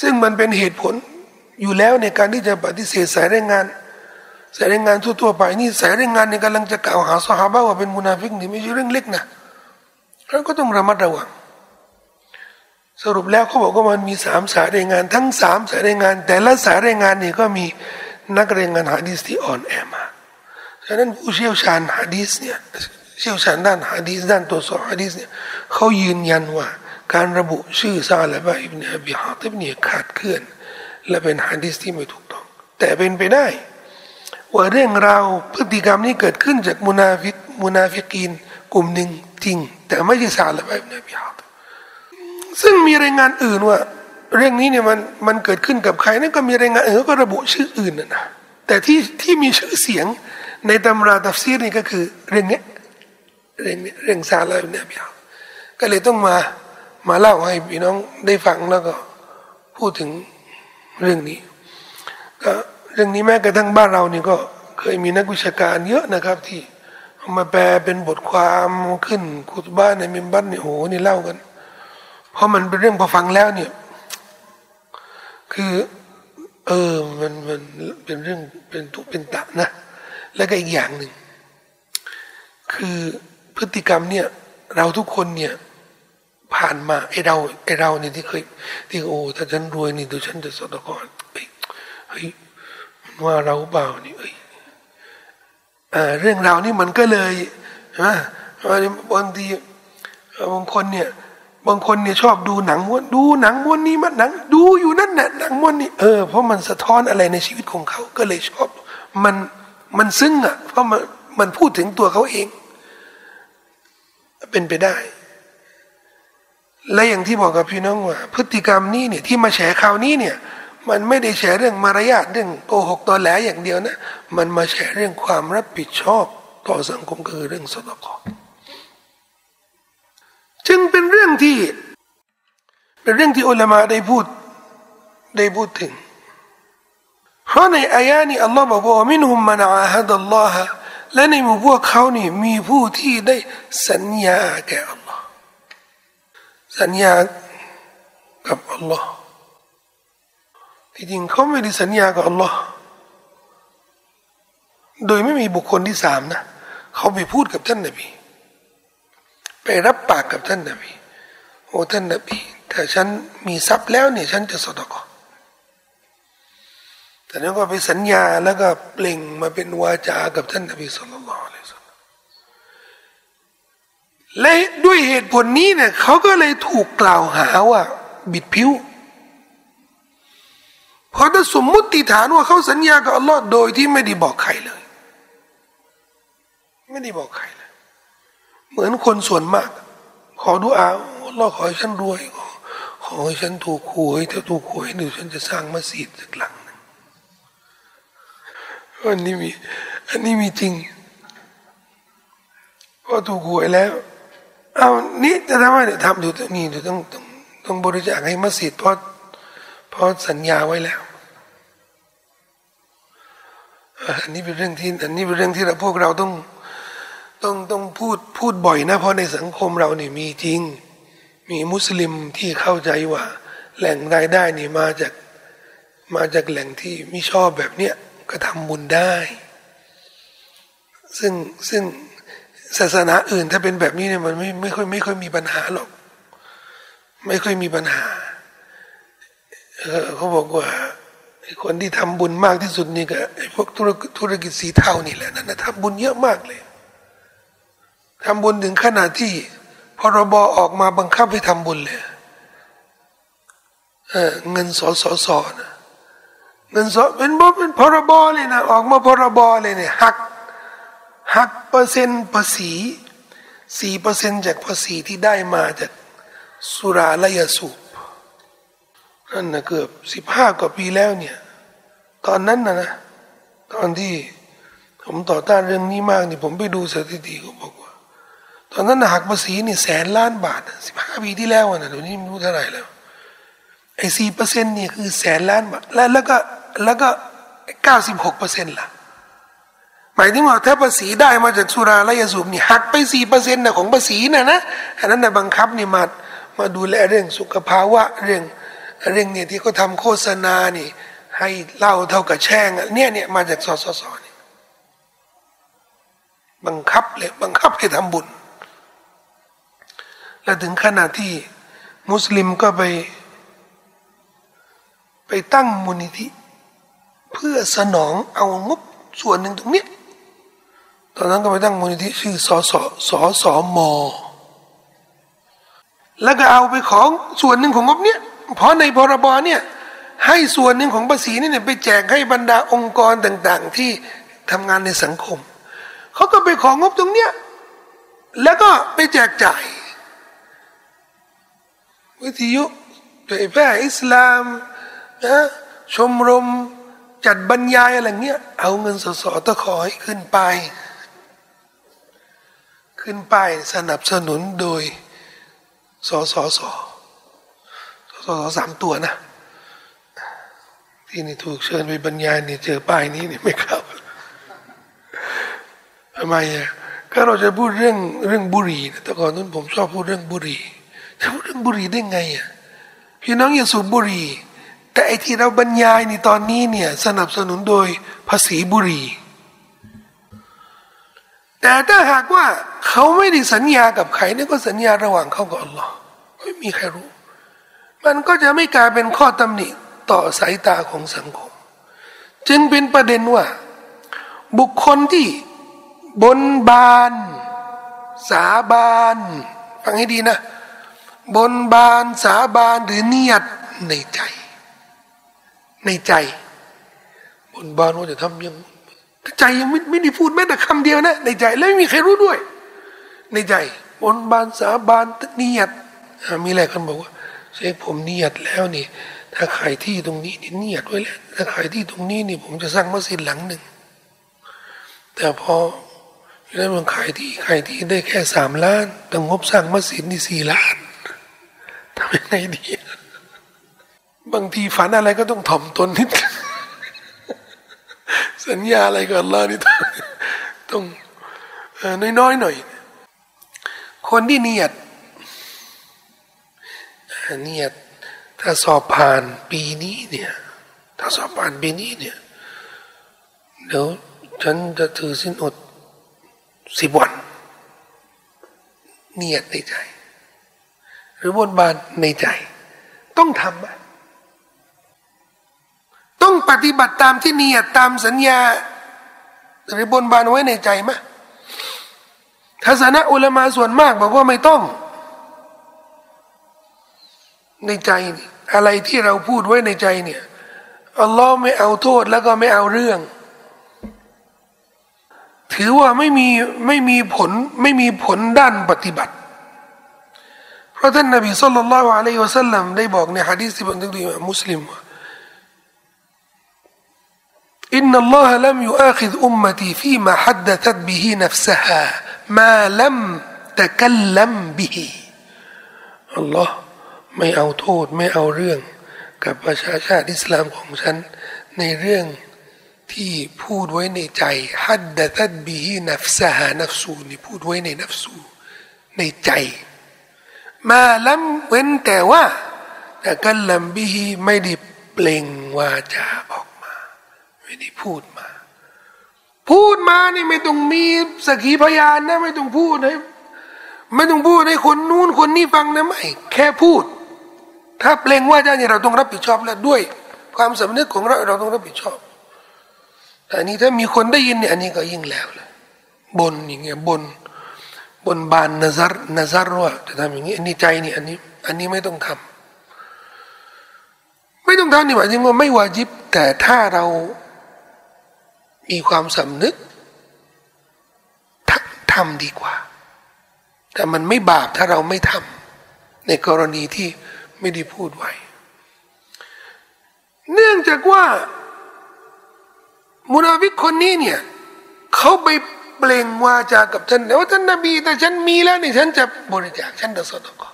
ซึ่งมันเป็นเหตุผลอยู่แล้วในการที่จะปฏิเสธสายรายงาน สายรายงานทั่วๆไปนี่สายรายงานเนี่ยกำลังจะกล่าวหาสหายว่าเป็นมุนาฟิกนี่ไม่ใช่เรื่องเล็กนะเราก็ต้องระมัดระวัง สรุปแล้วเขาบอกว่ามันมีสามสายรายงาน ทั้งสามสายรายงาน แต่ละสายรายงานนี่ก็มีนักรายงานฮะดีสที่อ่อนแอมากฉะนั้นผู้เชี่ยวชาญฮะดีสเนี่ย เชี่ยวชาญด้านฮะดีสด้านตรวจสอบฮะดีสเนี่ยเขายืนยันว่า การระบุชื่อซาลาบะอิบเนอบีฮาติบเนี่ยคลาดเคลื่อน และเป็นฮะดีสที่ไม่ถูกต้อง แต่เป็นไปได้ ว่าเรื่องราวพฤติกรรมนี้เกิดขึ้นจากมุนาฟิกมุนาฟิกีนกลุ่มหนึ่งจริง แต่ไม่ใช่ซาลาบะอิบเนอบีฮาติบซึ่งมีรายงานอื่นว่า เรื่องนี้เนี่ยมันมันเกิดขึ้นกับใครนั่นก็มีรายงานอื่นก็ระบุชื่ออื่นนะนะแต่ที่ที่มีชื่อเสียงในตำราตัฟซีรนี่ก็คือเรื่องนี้ เรื่องเรื่องซาลาเนี่ยพี่เอาก็เลยต้องมามาเล่าให้พี่น้องได้ฟังแล้วก็พูดถึงเรื่องนี้ก็เรื่องนี้แม้กระทั่งบ้านเรานี่ก็เคยมีนักวิชาการเยอะนะครับที่มาแปลเป็นบทความขึ้นคุตบ้านในมิมบัตเนี่ยโอ้โหนี่เล่ากัน เพราะมันเป็นเรื่องพอฟังแล้วเนี่ย คือ เออมันมันเป็นเรื่องเป็นทุกเป็นตะนะ แล้วก็อีกอย่างหนึ่งคือ พฤติกรรมเนี่ย เราทุกคนเนี่ย ผ่านมาไอเราไอเราเนี่ยที่เคยที่โอ้ถ้าฉันรวยนี่เดี๋ยวฉันจะสดก่อนเฮ้ยมันว่าเราเปล่านี่เอ้ยเรื่องราวนี่มันก็เลยนะบางทีบางคนเนี่ย บางคนเนี่ยชอบดูหนังม้วนดูหนังม้วนนี้มันหนัง ดูอยู่นั่นแหละหนังม้วนนี่เออเพราะมันสะท้อนอะไรในชีวิตของเขาก็เลยชอบ มันมันซึ้งอะ เพราะมันมันพูดถึงตัวเขาเอง เป็นไปได้ และอย่างที่บอกกับพี่น้องว่า พฤติกรรมนี้เนี่ยที่มาแฉข่าวนี้เนี่ย มันไม่ได้แฉเรื่องมารยาทเรื่องโกหกตอแหลอย่างเดียวนะ มันมาแฉเรื่องความรับผิดชอบต่อสังคมคือเรื่องสตกจึงเป็นเรื่องที่เป็นเรื่องที่อุลามาได้พูดได้พูดถึงเพราะในอายะนี้อัลลอฮ์บอกว่ามินหุมมันอาฮัดอัลลอฮ์ และในหมู่พวกเขานี่มีผู้ที่ได้สัญญาแก่อัลลอฮ์สัญญากับอัลลอฮ์ที่จริงเขาไม่ได้สัญญากับอัลลอฮ์โดยไม่มีบุคคลที่สามนะเขาไปพูดกับท่านนบีไปรับปากกับท่านนบีโอ้ท่านนบีถ้าฉันมีทรัพย์แล้วเนี่ย ฉันจะสดก แต่นั้นก็ไปสัญญาแล้วก็เปล่งมาเป็นวาจากับท่านนบีสุลต่านละสัลและด้วยเหตุผลนี้เนี่ยเขาก็เลยถูกกล่าวหาว่า บิดผิวเพราะถ้าสมมุติฐานว่าเขาสัญญากับอัลลอฮ์โดยที่ไม่ได้บอกใครเลย ไม่ได้บอกใครเลย เหมือนคนส่วนมาก ขอดูอาอัลลอฮ์ขอให้ฉันรวยขอให้ฉันถูกหวยถ้าถูกหวยเดี๋ยวฉันจะสร้างมัสยิดสักหลัง อันนี้มี อันนี้มีจริงพอถูกหวยแล้วเอานี่จะทำไมเนี่ยทำดูตรงนี้ดูต้องต้องต้องบริจาคให้มัสยิดเพราะเพราะสัญญาไว้แล้วอันนี้เป็นเรื่องที่อันนี้เป็นเรื่องที่เราพวกเราต้องต้องต้องพูดพูดบ่อยนะ เพราะในสังคมเราเนี่ยมีจริง มีมุสลิมที่เข้าใจว่า แหล่งรายได้นี่มาจากมาจากแหล่งที่ไม่ชอบแบบเนี้ย ก็ทำบุญได้ ซึ่งซึ่งศาสนาอื่นถ้าเป็นแบบนี้เนี่ยมันไม่ไม่ค่อยไม่ค่อยมีปัญหาหรอก ไม่ค่อยมีปัญหาเขาบอกว่าคนที่ทำบุญมากที่สุดนี่ก็ไอ้พวกธุรกิธุรกิจสีเทานี่แหละนั่นนะทำบุญเยอะมากเลยทำบุญถึงขนาดที่พรบออกมาบังคับให้ทำบุญเลยเเงินสอสอสอนะ เงินสดเป็นบเป็นพรบเลยนะออกมาพรบเลยเนี่ยหักหักเปอร์เซ็นต์ภาษีสี่เปอร์เซ็นต์จากภาษีที่ได้มาจากสุราและยาสูบนั่นนะเกือบสิบห้ากว่าปีแล้วเนี่ย ตอนนั้นนะนะตอนที่ผมต่อต้านเรื่องนี้มากนี่ผมไปดูสถิติเขาบอกว่า ตอนนั้นหักภาษีนี่แสนล้านบาทสิบห้าปีที่แล้วนะเดี๋ยวนี้ไม่รู้เท่าไหร่แล้วไอ้สี่เปอร์เซ็นต์นี่คือแสนล้านบาทแล้วแล้วก็ แล้วก็เก้าสิบหกเปอร์เซ็นต์ล่ะหมายถึงว่าถ้าภาษีได้มาจากสุราและยาสูบนี่หักไปสี่เปอร์เซ็นต์นะของภาษีนะนะอันนั้นนะบังคับนี่มามาดูแลเรื่องสุขภาวะเรื่องเรื่องเนี่ยที่เขาทาโฆษณานี่ ให้เล่าเท่ากับแช่งเนี่ยเนี่ยมาจากสสสนี่บังคับเลยบังคับให้ทำบุญ และถึงขนาดที่มุสลิมก็ไป ไปตั้งมูลนิธิ เพื่อสนองเอางบส่วนหนึ่งตรงนี้ตอนนั้นก็ไปตั้งมูลนิธิชื่อสอสอสอสมแล้วก็เอาไปของส่วนหนึ่งของงบเนี้ยเพราะในพรบเนี่ยให้ส่วนหนึ่งของภาษีนี่เนี่ยไปแจกให้บรรดาองค์กรต่าง ๆ ที่ทำงานในสังคมเขาก็ไปของงบตรงเนี้ยแล้วก็ไปแจกจ่าย วิทยุเผยแพร่อิสลามนะชมรม จัดบรรยายอะไรเงี้ย เอาเงินสสตะขอให้ขึ้นไป ขึ้นไปสนับสนุนโดยสสสสสสามตัวนะ ที่นี่ถูกเชิญไปบรรยายนี่เจอป้ายนี้นี่ไม่เข้าทำไมอะก็เราจะพูดเรื่องเรื่องบุหรี่แต่ก่อนนั้นผมชอบพูดเรื่องบุหรี่จะพูดเรื่องบุหรี่ได้ไงอะพี่น้องอย่าสูบบุหรี่ แต่ไอที่เราบรรยายในตอนนี้เนี่ยสนับสนุนโดยภาษีบุรีแต่ถ้าหากว่าเขาไม่ได้สัญญากับใครนี่ก็สัญญาระหว่างเขากับอัลลอฮ์ไม่มีใครรู้ มันก็จะไม่กลายเป็นข้อตำหนิต่อสายตาของสังคม จึงเป็นประเด็นว่า บุคคลที่บนบาน สาบานฟังให้ดีนะ บนบานสาบานหรือเนียดในใจ ในใจบนบานว่าจะทำยังใจยังไม่ไม่ได้พูดแม้แต่คำเดียวนะ ในใจแล้วไม่มีใครรู้ด้วย ในใจบนบานสาบานเนียดมีอะไรกันบอกว่าเชคผมเนียดแล้วนี่ ถ้าขายที่ตรงนี้นี่เนียดไว้แล้วถ้าขายที่ตรงนี้นี่ ผมจะสร้างมัสยิดหลังหนึ่งแต่พอแล้วมันขายที่ขายที่ได้แค่สามล้านแต่งบสร้างมัสยิดนี่สี่ล้านทำยังไงดี บางทีฝันอะไรก็ต้องถ่อมตนนิด สัญญาอะไรกับอัลลอฮ์นี่ต้องต้องน้อยๆหน่อย คนที่เนียดเนียดถ้าสอบผ่านปีนี้เนี่ย ถ้าสอบผ่านปีนี้เนี่ย เดี๋ยวฉันจะถือสินอดสิบวัน เนียดในใจ หรือบนบานในใจ ต้องทำไหม ต้องปฏิบัติตามที่เนียดตามสัญญาหรือบนบานไว้ในใจไหมทัศนะอุลามาส่วนมากบอกว่าไม่ต้อง ในใจอะไรที่เราพูดไว้ในใจเนี่ยอัลลอฮ์ไม่เอาโทษแล้วก็ไม่เอาเรื่อง ถือว่าไม่มีไม่มีผลไม่มีผลด้านปฏิบัติ เพราะท่านนบีสุลต่านละอะลัยฮิวะสัลลัมได้บอกในฮะดีษที่บันทึกโดยมุสลิมว่า إن الله لم يؤاخذ أمتي فيما حدثت به نفسها ما لم تتكلم بهอัลลอฮ์ไม่เอาโทษไม่เอาเรื่อง กับประชาชาติอิสลามของฉัน ในเรื่องที่พูดไว้ในใจحدثت به نفسها نفسนี่พูดไว้ในنفسในใจ ما لمเว้นแต่ว่าแต่กันลำบีฮีไม่ได้เปล่งวาจาออกมา ไม่ได้พูดมา พูดมานี่ไม่ต้องมีสกีพยานนะไม่ต้องพูดให้ไม่ต้องพูดให้คนนู้นคนนี้ฟังนะไม่แค่พูด ถ้าเปล่งว่าจาเนี่ยเราต้องรับผิดชอบแล้วด้วย ความสำนึกของเราเราต้องรับผิดชอบแต่อันนี้ถ้ามีคนได้ยินเนี่ยอันนี้ก็ยิ่งแล้วเลยบนอย่างเงี้ยบนบนบานนาซารนาซารว่าจะทำอย่างนี้อันนี้ใจนี่อันนี้อันนี้ไม่ต้องทำไม่ต้องทำนี่หมายถึงว่าไม่วาจิบ แต่ถ้าเรา มีความสำนึกทักทำดีกว่า แต่มันไม่บาปถ้าเราไม่ทำในกรณีที่ไม่ได้พูดไว้ เนื่องจากว่ามุนาฟิกคนนี้เนี่ยเขาไปเปล่งวาจากับท่านแต่ว่าท่านนบีแต่ฉันมีแล้วนี่ฉันจะบริจาคฉันจะสดก็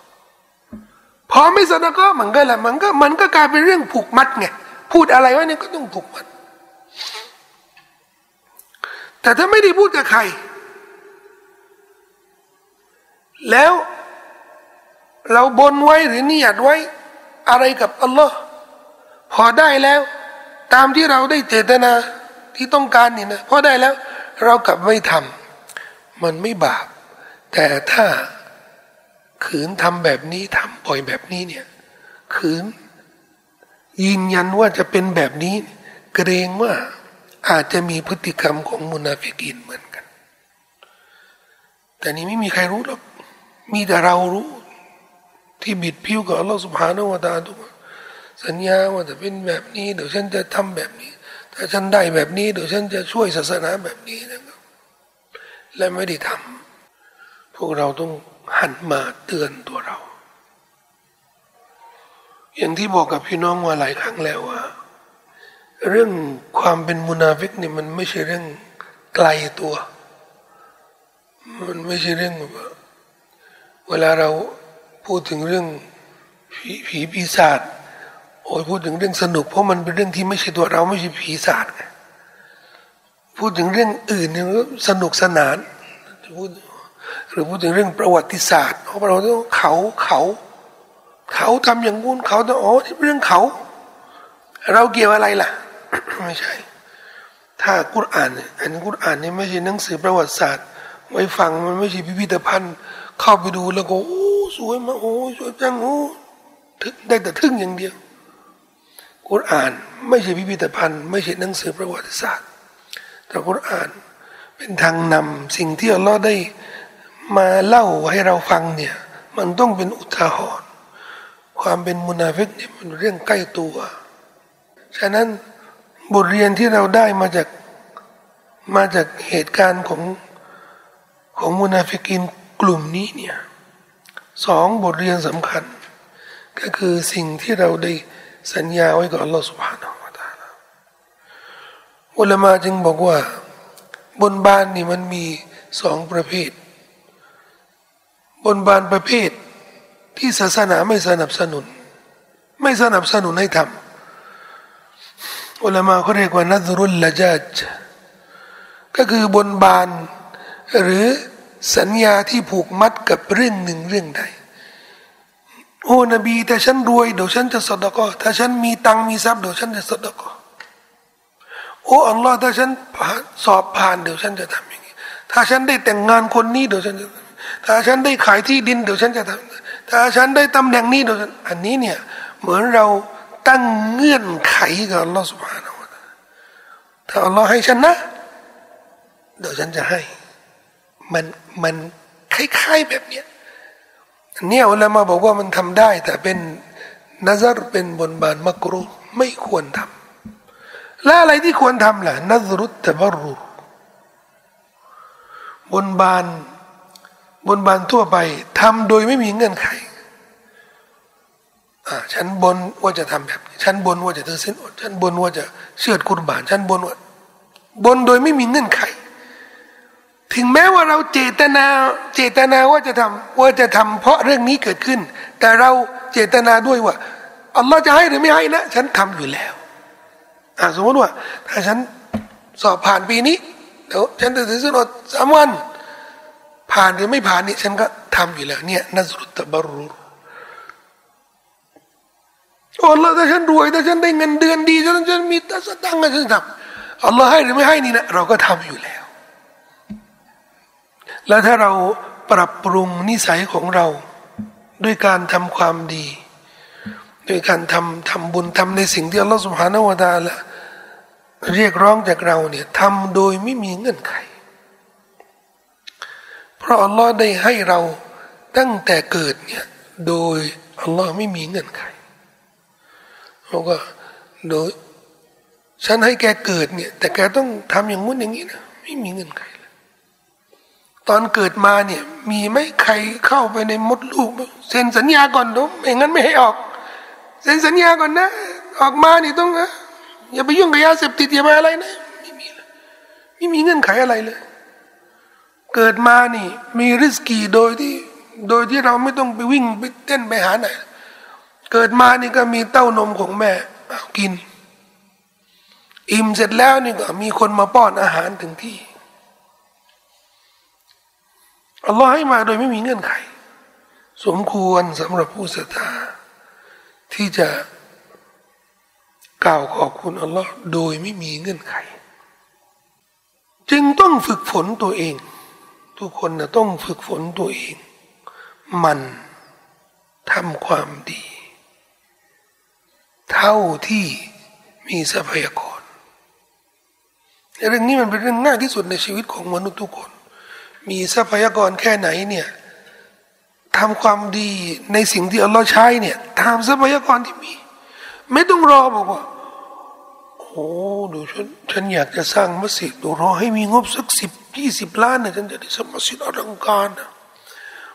พอไม่สดก็มันก็แหละมันก็มันก็กลายเป็นเรื่องผูกมัดไงพูดอะไรวะเนี่ยก็ต้องผูกมัด แต่ถ้าไม่ได้พูดกับใคร แล้วเราบนไว้หรือนิยดไว้อะไรกับอัลลอฮ์พอได้แล้ว ตามที่เราได้เจตนาที่ต้องการนี่นะพอได้แล้ว เรากลับไม่ทำมันไม่บาป แต่ถ้าขืนทำแบบนี้ทำปล่อยแบบนี้เนี่ยขืนยืนยันว่าจะเป็นแบบนี้ เกรงว่า อาจจะมีพฤติกรรมของมุนาฟิกินเหมือนกัน แต่นี้ไม่มีใครรู้หรอก มีแต่เรารู้ ที่บิดผิวกับอัลลอฮฺสุบฮานาวะตาทุกสัญญาว่าจะเป็นแบบนี้ เดี๋ยวฉันจะทำแบบนี้ ถ้าฉันได้แบบนี้ เดี๋ยวฉันจะช่วยศาสนาแบบนี้นะครับ และไม่ได้ทำพวกเราต้องหันมาเตือนตัวเรา อย่างที่บอกกับพี่น้องมาหลายครั้งแล้วว่า เรื่องความเป็นมุนาฟิกเนี่ยมันไม่ใช่เรื่องไกลตัว มันไม่ใช่เรื่องแบบเวลาเราพูดถึงเรื่องผีผีปีศาจโอ้ยพูดถึงเรื่องสนุก เพราะมันเป็นเรื่องที่ไม่ใช่ตัวเราไม่ใช่ผีศาจพูดถึงเรื่องอื่นเนี่ยสนุกสนานพูดหรือพูดถึงเรื่องประวัติศาสตร์เพราะเราต้องเขาเขา เขาทำอย่างงู้นเขาต้องอ๋อเรื่องเขา เราเกี่ยวอะไรล่ะ ไม่ใช่ ถ้ากุรอ่านอันกุรอ่านนี่ไม่ใช่หนังสือประวัติศาสตร์ ไว้ฟังมันไม่ใช่พิพิธภัณฑ์ เข้าไปดูแล้วก็โอ้สวยมากโอ้สวยจังโอ้ทึ่งได้แต่ทึ่งอย่างเดียวกุรอ่านไม่ใช่พิพิธภัณฑ์ ไม่ใช่หนังสือประวัติศาสตร์ แต่กุรอ่านเป็นทางนำสิ่งที่อัลลอฮ์ได้มาเล่าให้เราฟังเนี่ย มันต้องเป็นอุทาหรณ์ความเป็นมุนาฟิกเนี่ยมันเรื่องใกล้ตัว ฉะนั้น บทเรียนที่เราได้มาจากมาจากเหตุการณ์ของของมุนาฟิกินกลุ่มนี้เนี่ยสองบทเรียนสำคัญ ก็คือสิ่งที่เราได้สัญญาไว้กับอัลลอฮฺสุบฮานาอัลลอฮฺอุลามาจึงบอกว่า บนบานนี่มันมีสองประเภท บนบานประเภทที่ศาสนาไม่สนับสนุน ไม่สนับสนุนให้ทำ อุลามาเขาเรียกว่านัซรุลละจัจก็คือบนบาน หรือสัญญาที่ผูกมัดกับเรื่องหนึ่งเรื่องใดโอ้นบีแต่ฉันรวยเดี๋ยวฉันจะสดก็ถ้าฉันมีตังมีทรัพย์เดี๋ยวฉันจะสดก็โอ้อัลลอฮ์ถ้าฉันสอบผ่านเดี๋ยวฉันจะทำอย่างนี้ถ้าฉันได้แต่งงานคนนี้เดี๋ยวฉันจะถ้าฉันได้ขายที่ดินเดี๋ยวฉันจะทำถ้าฉันได้ตำแหน่งนี้เดี๋ยวอันนี้เนี่ยเหมือนเรา ตั้งเงื่อนไขกับอัลลอฮ์สุบฮานาอัลถ้าอัลลอฮ์ให้ฉันนะ เดี๋ยวฉันจะให้ มันมันคล้ายๆแบบเนี้ยเนี่ยอุลามาบอกว่ามันทำได้ แต่เป็นนัซรเป็นบนบานมักรุไม่ควรทำและอะไรที่ควรทำล่ะนัซรุตตบรุบนบานบนบานทั่วไปทำโดยไม่มีเงื่อนไข อ่าฉันบนว่าจะทำแบบฉันบนว่าจะถือเส้นอดฉันบนว่าจะเชื่อกุรบานฉันบนว่าบนโดยไม่มีเงื่อนไข ถึงแม้ว่าเราเจตนาเจตนาว่าจะทำว่าจะทำเพราะเรื่องนี้เกิดขึ้น แต่เราเจตนาด้วยว่าอัลลอฮ์จะให้หรือไม่ให้นะ ฉันทำอยู่แล้วอ่าสมมติว่า ถ้าฉันสอบผ่านปีนี้เดี๋ยวฉันจะถือสินอดสามวัน ผ่านหรือไม่ผ่านนี่ฉันก็ทำอยู่แล้วเนี่ยนัสรุตบารุ อัลลอฮ์ถ้าฉันรวยถ้าฉันได้เงินเดือนดีฉันฉันมีตัสตังค์ฉันทำอัลลอฮ์ให้หรือไม่ให้นี่นะเราก็ทำอยู่แล้ว แล้วถ้าเราปรับปรุงนิสัยของเรา ด้วยการทำความดี ด้วยการทำทำบุญทำในสิ่งที่อัลลอฮฺสุบฮานาวะตาละเรียกร้องจากเราเนี่ยทำโดยไม่มีเงื่อนไข เพราะอัลลอฮ์ได้ให้เราตั้งแต่เกิดเนี่ยโดยอัลลอฮ์ไม่มีเงื่อนไข เราก็โดยฉันให้แกเกิดเนี่ย แต่แกต้องทำอย่างงู้นอย่างนี้นะไม่มีเงื่อนไขตอนเกิดมาเนี่ย มีไหมใครเข้าไปในมดลูกเซ็นสัญญาก่อนดูไม่งั้นไม่ให้ออกเซ็นสัญญาก่อนนะ ออกมานี่ต้องนะอย่าไปยุ่งกับยาเสพติดอย่าไปอะไรนะไม่มีเลยไม่มีเงื่อนไขอะไรเลย เกิดมานี่ มีริสกีโดยที่ โดยที่เราไม่ต้องไปวิ่งไปเต้นไปหาไหน เกิดมานี่ก็มีเต้านมของแม่เอากิน อิ่มเสร็จแล้วนี่ก็มีคนมาป้อนอาหารถึงที่อัลลอฮ์ให้มาโดยไม่มีเงื่อนไข สมควรสำหรับผู้ศรัทธาที่จะกล่าวขอบคุณอัลลอฮ์โดยไม่มีเงื่อนไข จึงต้องฝึกฝนตัวเอง ทุกคนนะต้องฝึกฝนตัวเอง มันทำความดี เท่าที่มีทรัพยากรเรื่องนี้มันเป็นเรื่องง่ายที่สุดในชีวิตของมนุษย์ทุกคน มีทรัพยากรแค่ไหนเนี่ยทำความดีในสิ่งที่อัลลอฮ์ใช้เนี่ยทำทรัพยากรที่มี ไม่ต้องรอบอกว่า โอ้ดูฉันฉันอยากจะสร้างมัสยิดดูรอให้มีงบสักสิบยี่สิบล้านเนี่ยฉันจะได้สร้างมัสยิดอลังการนะ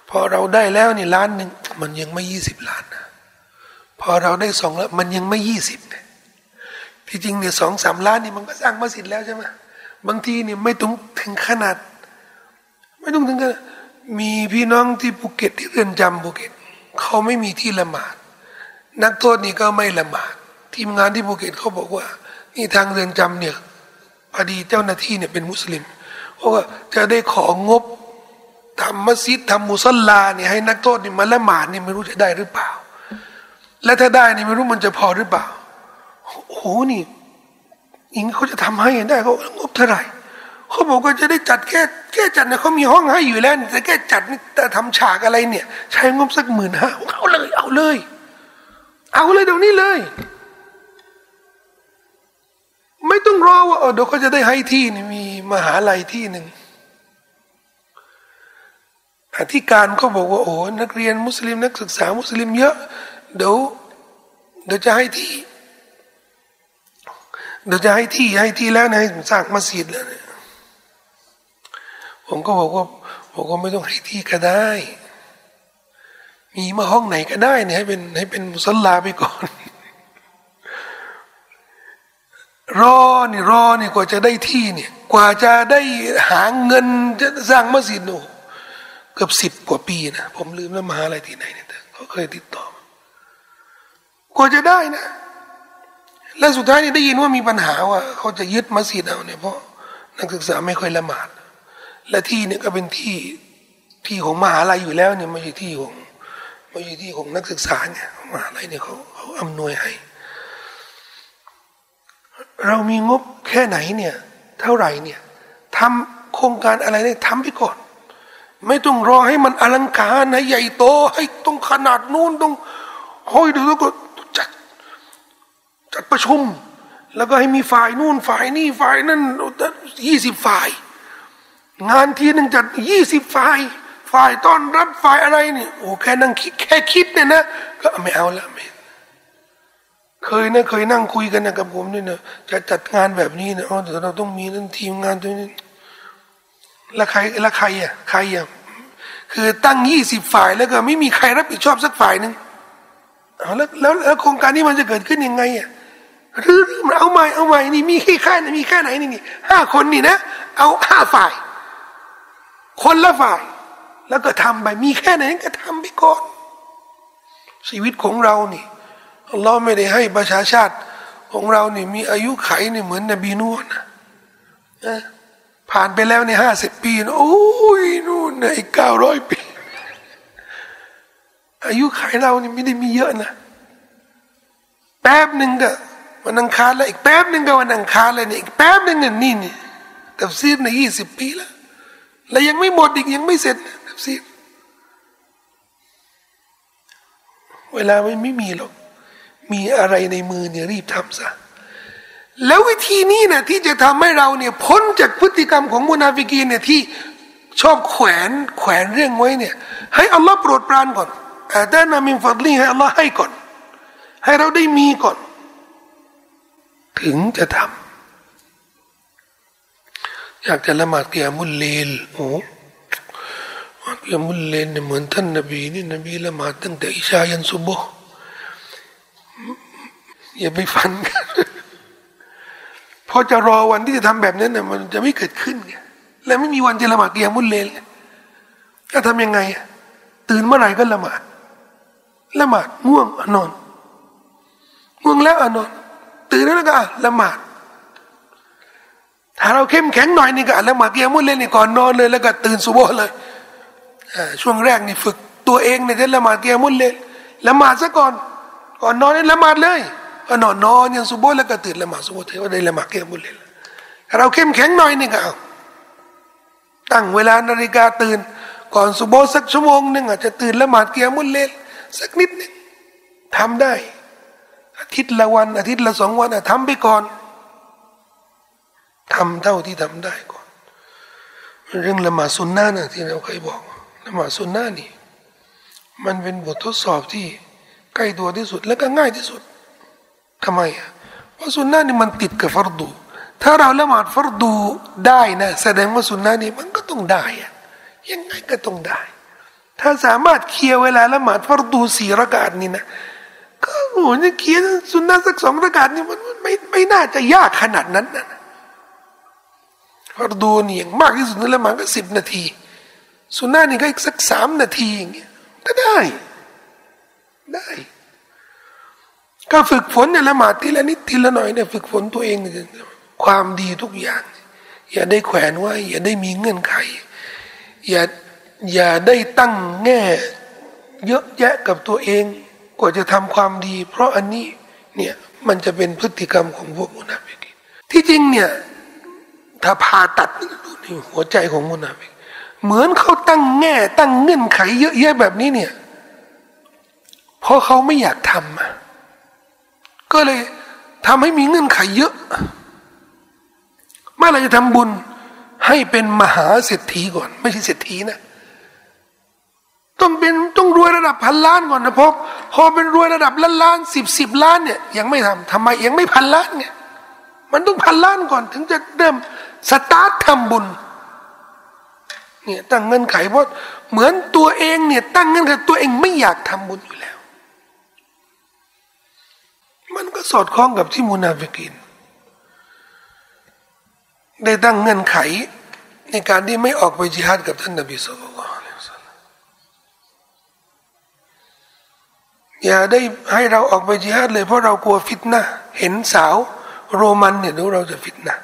พอเราได้แล้วนี่ล้านหนึ่งมันยังไม่ยี่สิบล้านนะ พอเราได้สองแล้วมันยังไม่ยี่สิบเนี่ยที่จริงเนี่ยสองสามล้านนี่มันก็สร้างมัสยิดแล้วใช่ไหมบางทีเนี่ยไม่ต้องถึงขนาด ไม่ต้องถึงขนาดมีพี่น้องที่ภูเก็ตที่เรือนจำภูเก็ตเขาไม่มีที่ละหมาด นักโทษนี่ก็ไม่ละหมาด ทีมงานที่ภูเก็ตเขาบอกว่า นี่ทางเรือนจำเนี่ยพอดีเจ้าหน้าที่เนี่ยเป็นมุสลิมเพราะว่าจะได้ของบทำมัสยิดทำมุสลาเนี่ยให้นักโทษนี่มาละหมาดนี่ไม่รู้จะได้หรือเปล่า และถ้าได้นี่ไม่รู้มันจะพอหรือเปล่าโอ้โหนี่อิงเขาจะทำให้ได้เขางบเท่าไหร่เขาบอกว่าจะได้จัดแค่แค่จัดเนี่ยเขามีห้องให้อยู่แล้วแต่แค่จัดนี่แต่ทำฉากอะไรเนี่ย ใช้งบสักหมื่นห้าเอาเลย เอาเลย เอาเลยเดี๋ยวนี้เลย ไม่ต้องรอว่าเดี๋ยวเขาจะได้ให้ที่นี่มีมหาลัยที่หนึ่งอธิการเขาบอกว่าโอ้นักเรียนมุสลิมนักศึกษามุสลิมเยอะ เดี๋ยวเดี๋ยวจะให้ที่ เดี๋ยวจะให้ที่ให้ที่แล้วนะสร้างมัสยิดแล้วนี่ยผมก็บอกว่าผมก็ไม่ต้องให้ที่ก็ได้ มีมาห้องไหนก็ได้เนี่ยให้เป็นให้เป็นมุสลาไปก่อน รอนี่รอนี่กว่าจะได้ที่เนี่ย กว่าจะได้หาเงินจะสร้างมัสยิดโอ้เกือบสิบกว่าปีนะผมลืมแล้วมหาอะไรที่ไหนเนี่ยเขาเคยติดต่อ กว่าจะได้นะ และสุดท้ายนี่ได้ยินว่ามีปัญหาว่า เขาจะยึดมัสยิดเอาเนี่ยเพราะนักศึกษาไม่ค่อยละหมาด และที่เนี่ยก็เป็นที่ที่ของมหาลัยอยู่แล้วเนี่ยไม่ใช่ที่ของไม่ใช่ที่ของนักศึกษาเนี่ยมหาลัยเนี่ยเขาเขาอำนวยให้ เรามีงบแค่ไหนเนี่ย เท่าไหร่เนี่ยทำโครงการอะไรเนี่ยทำไปก่อน ไม่ต้องรอให้มันอลังการให้ใหญ่โต ให้ต้องขนาดนู้นต้องห้อยดูแล้วก็จัด จัดประชุม แล้วก็ให้มีฝ่ายนู่นฝ่ายนี่ฝ่ายนั่นยี่สิบฝ่าย งานทีหนึ่งจัดยี่สิบฝ่าย ฝ่ายต้อนรับฝ่ายอะไรนี่โอ้แค่นั่งคิดแค่คิดเนี่ยนะก็ไม่เอาละไม่เคยนะเคยนั่งคุยกันนะกับผมนี่นะจะจัดงานแบบนี้นะอ๋อแต่เราต้องมีนั่นทีมงานตัวนี้ล้วใครล้วใครอะใครอะคือตั้งยี่สิบฝ่ายแล้วก็ไม่มีใครรับผิดชอบสักฝ่ายหนึ่งแล้วแล้วโครงการนี้มันจะเกิดขึ้นยังไงอะ หรือมันเอาใหม่เอาใหม่นี่มีแค่ไหนมีแค่ไหนนี่นี่ห้าคนนี่นะ เอาห้าฝ่าย คนละฝ่าย แล้วก็ทำไปมีแค่ไหนก็ทำไปก่อนชีวิตของเรานี่อัลลอฮ์ไม่ได้ให้ประชาชาติของเรานี่มีอายุไขนี่เหมือนนบีนูนนะผ่านไปแล้วในห้าสิบปีนะโอ้ยนู่นในเก้าร้อยปี อายุไขเรานี่ไม่ได้มีเยอะนะแป๊บหนึ่งก็ วันอังคารแล้วอีกแป๊บหนึ่งก็วันอังคารเลยนี่อีกแป๊บหนึ่งนี่นี่แต่ซีดในยี่สิบปีแล้วและยังไม่หมดอีกยังไม่เสร็จนับซีเวลาไม่ไม่มีหรอกมีอะไรในมือเนี่ยรีบทำซะแล้ววิธีนี้นะที่จะทำให้เราเนี่ยพ้นจากพฤติกรรมของมุนาฟิกีเนี่ยที่ชอบแขวนแขวนเรื่องไว้เนี่ย ให้อัลลอฮ์โปรดปรานก่อนอาดานามินฟัดลีให้อัลลอฮ์ให้ก่อน ให้เราได้มีก่อน ถึงจะทำอยากจะละหมาดเกียมุลเลลโอ้เกียมุลเลลเนี่ยเหมือนท่านนบีนี่นบีละหมาดตั้งแต่อิชายันซุบโบอย่าไปฟันกันพอจะรอวันที่จะทำแบบนั้นเนี่ยมันจะไม่เกิดขึ้นไงและไม่มีวันจะละหมาดเกียมุลเลลจะทำยังไง ตื่นเมื่อไหร่ก็ละหมาดละหมาดง่วงนอนง่วงแล้วอนอน ตื่นแล้วก็ละหมาดถ้าเราเข้มแข็งหน่อยนี่ก็ละหมาดเกียมุลเลยนี่ก่อนนอนเลย แล้วก็ตื่นสุโบเลยช่วงแรกนี่ฝึกตัวเองเนี่ยจะละหมาดเกียมุลเลยละหมาดซะก่อน ก่อนนอนนี่ละหมาดเลยก็นอนนอนยังสุโบแล้วก็ตื่นละหมาดสุโบเทว่าได้ละหมาดเกียมุลเลยถ้าเราเข้มแข็งหน่อยนี่ก็เอาตั้งเวลานาฬิกาตื่น ก่อนสุโบสักชั่วโมงหนึ่งอาจจะตื่นละหมาดเกียร์มุลเลลสักนิดหนึ่งทำได้ อาทิตย์ละวัน อาทิตย์ละสองวันทำไปก่อนทำเท่าที่ทำได้ก่อน เรื่องละหมาดสุนนะนะที่เราเคยบอกละหมาดสุนนะนี่ มันเป็นบททดสอบที่ใกล้ตัวที่สุด และก็ง่ายที่สุดทำไมอะเพราะสุนนะนี่มันติดกับฟรดูถ้าเราละหมาดฟรดูได้นะแสดงว่าสุนนะนี่มันก็ต้องได้อะยังไงก็ต้องได้ ถ้าสามารถเคลียร์เวลาละหมาดฟรดูสี่ระกาศนี่นะ ก็โหจะเคลียร์สุนนะสักสองระกาศนี่มันไม่ไม่น่าจะยากขนาดนั้นนะฟรดูนี่อย่างมากที่สุดในละหมาดก็สิบนาที สุนนะนี่ก็อีกสักสามนาทีอย่างเงี้ยก็ได้ ได้ก็ฝึกฝนเนี่ยละหมาดทีละนิดทีละหน่อยเนี่ยฝึกฝนตัวเองความดีทุกอย่าง อย่าได้แขวนไว้อย่าได้มีเงื่อนไข อย่าอย่าได้ตั้งแง่ เยอะแยะกับตัวเอง กว่าจะทำความดี เพราะอันนี้เนี่ยมันจะเป็นพฤติกรรมของพวกมุนาฟิกที่จริงเนี่ยถ้าผ่าตัดดูในหัวใจของมุนาฟิกเหมือนเขาตั้งแง่ตั้งเงื่อนไขเยอะแยะแบบนี้เนี่ยเพราะเขาไม่อยากทำก็เลยทำให้มีเงื่อนไขเยอะเมื่อเราจะทำบุญให้เป็นมหาเศรษฐีก่อน ไม่ใช่เศรษฐีนะ ต้องเป็นต้องรวยระดับพันล้านก่อนนะพอพอเป็นรวยระดับล้านล้านสิบสิบล้านเนี่ยยังไม่ทำทำไมยังไม่พันล้านเนี่ยมันต้องพันล้านก่อนถึงจะเริ่มสตาร์ททำบุญเนี่ยตั้งเงินไขเพราะเหมือนตัวเองเนี่ยตั้งเงินไขตัวเองไม่อยากทำบุญอยู่แล้ว มันก็สอดคล้องกับที่มุนาฟิกิน ได้ตั้งเงื่อนไขในการที่ไม่ออกไปจิฮาดกับท่านนบีสุลต่าน อย่าได้ให้เราออกไปจิฮาดเลยเพราะเรากลัวฟิตนะเห็นสาวโรมันเนี่ยดูเราจะฟิตนะ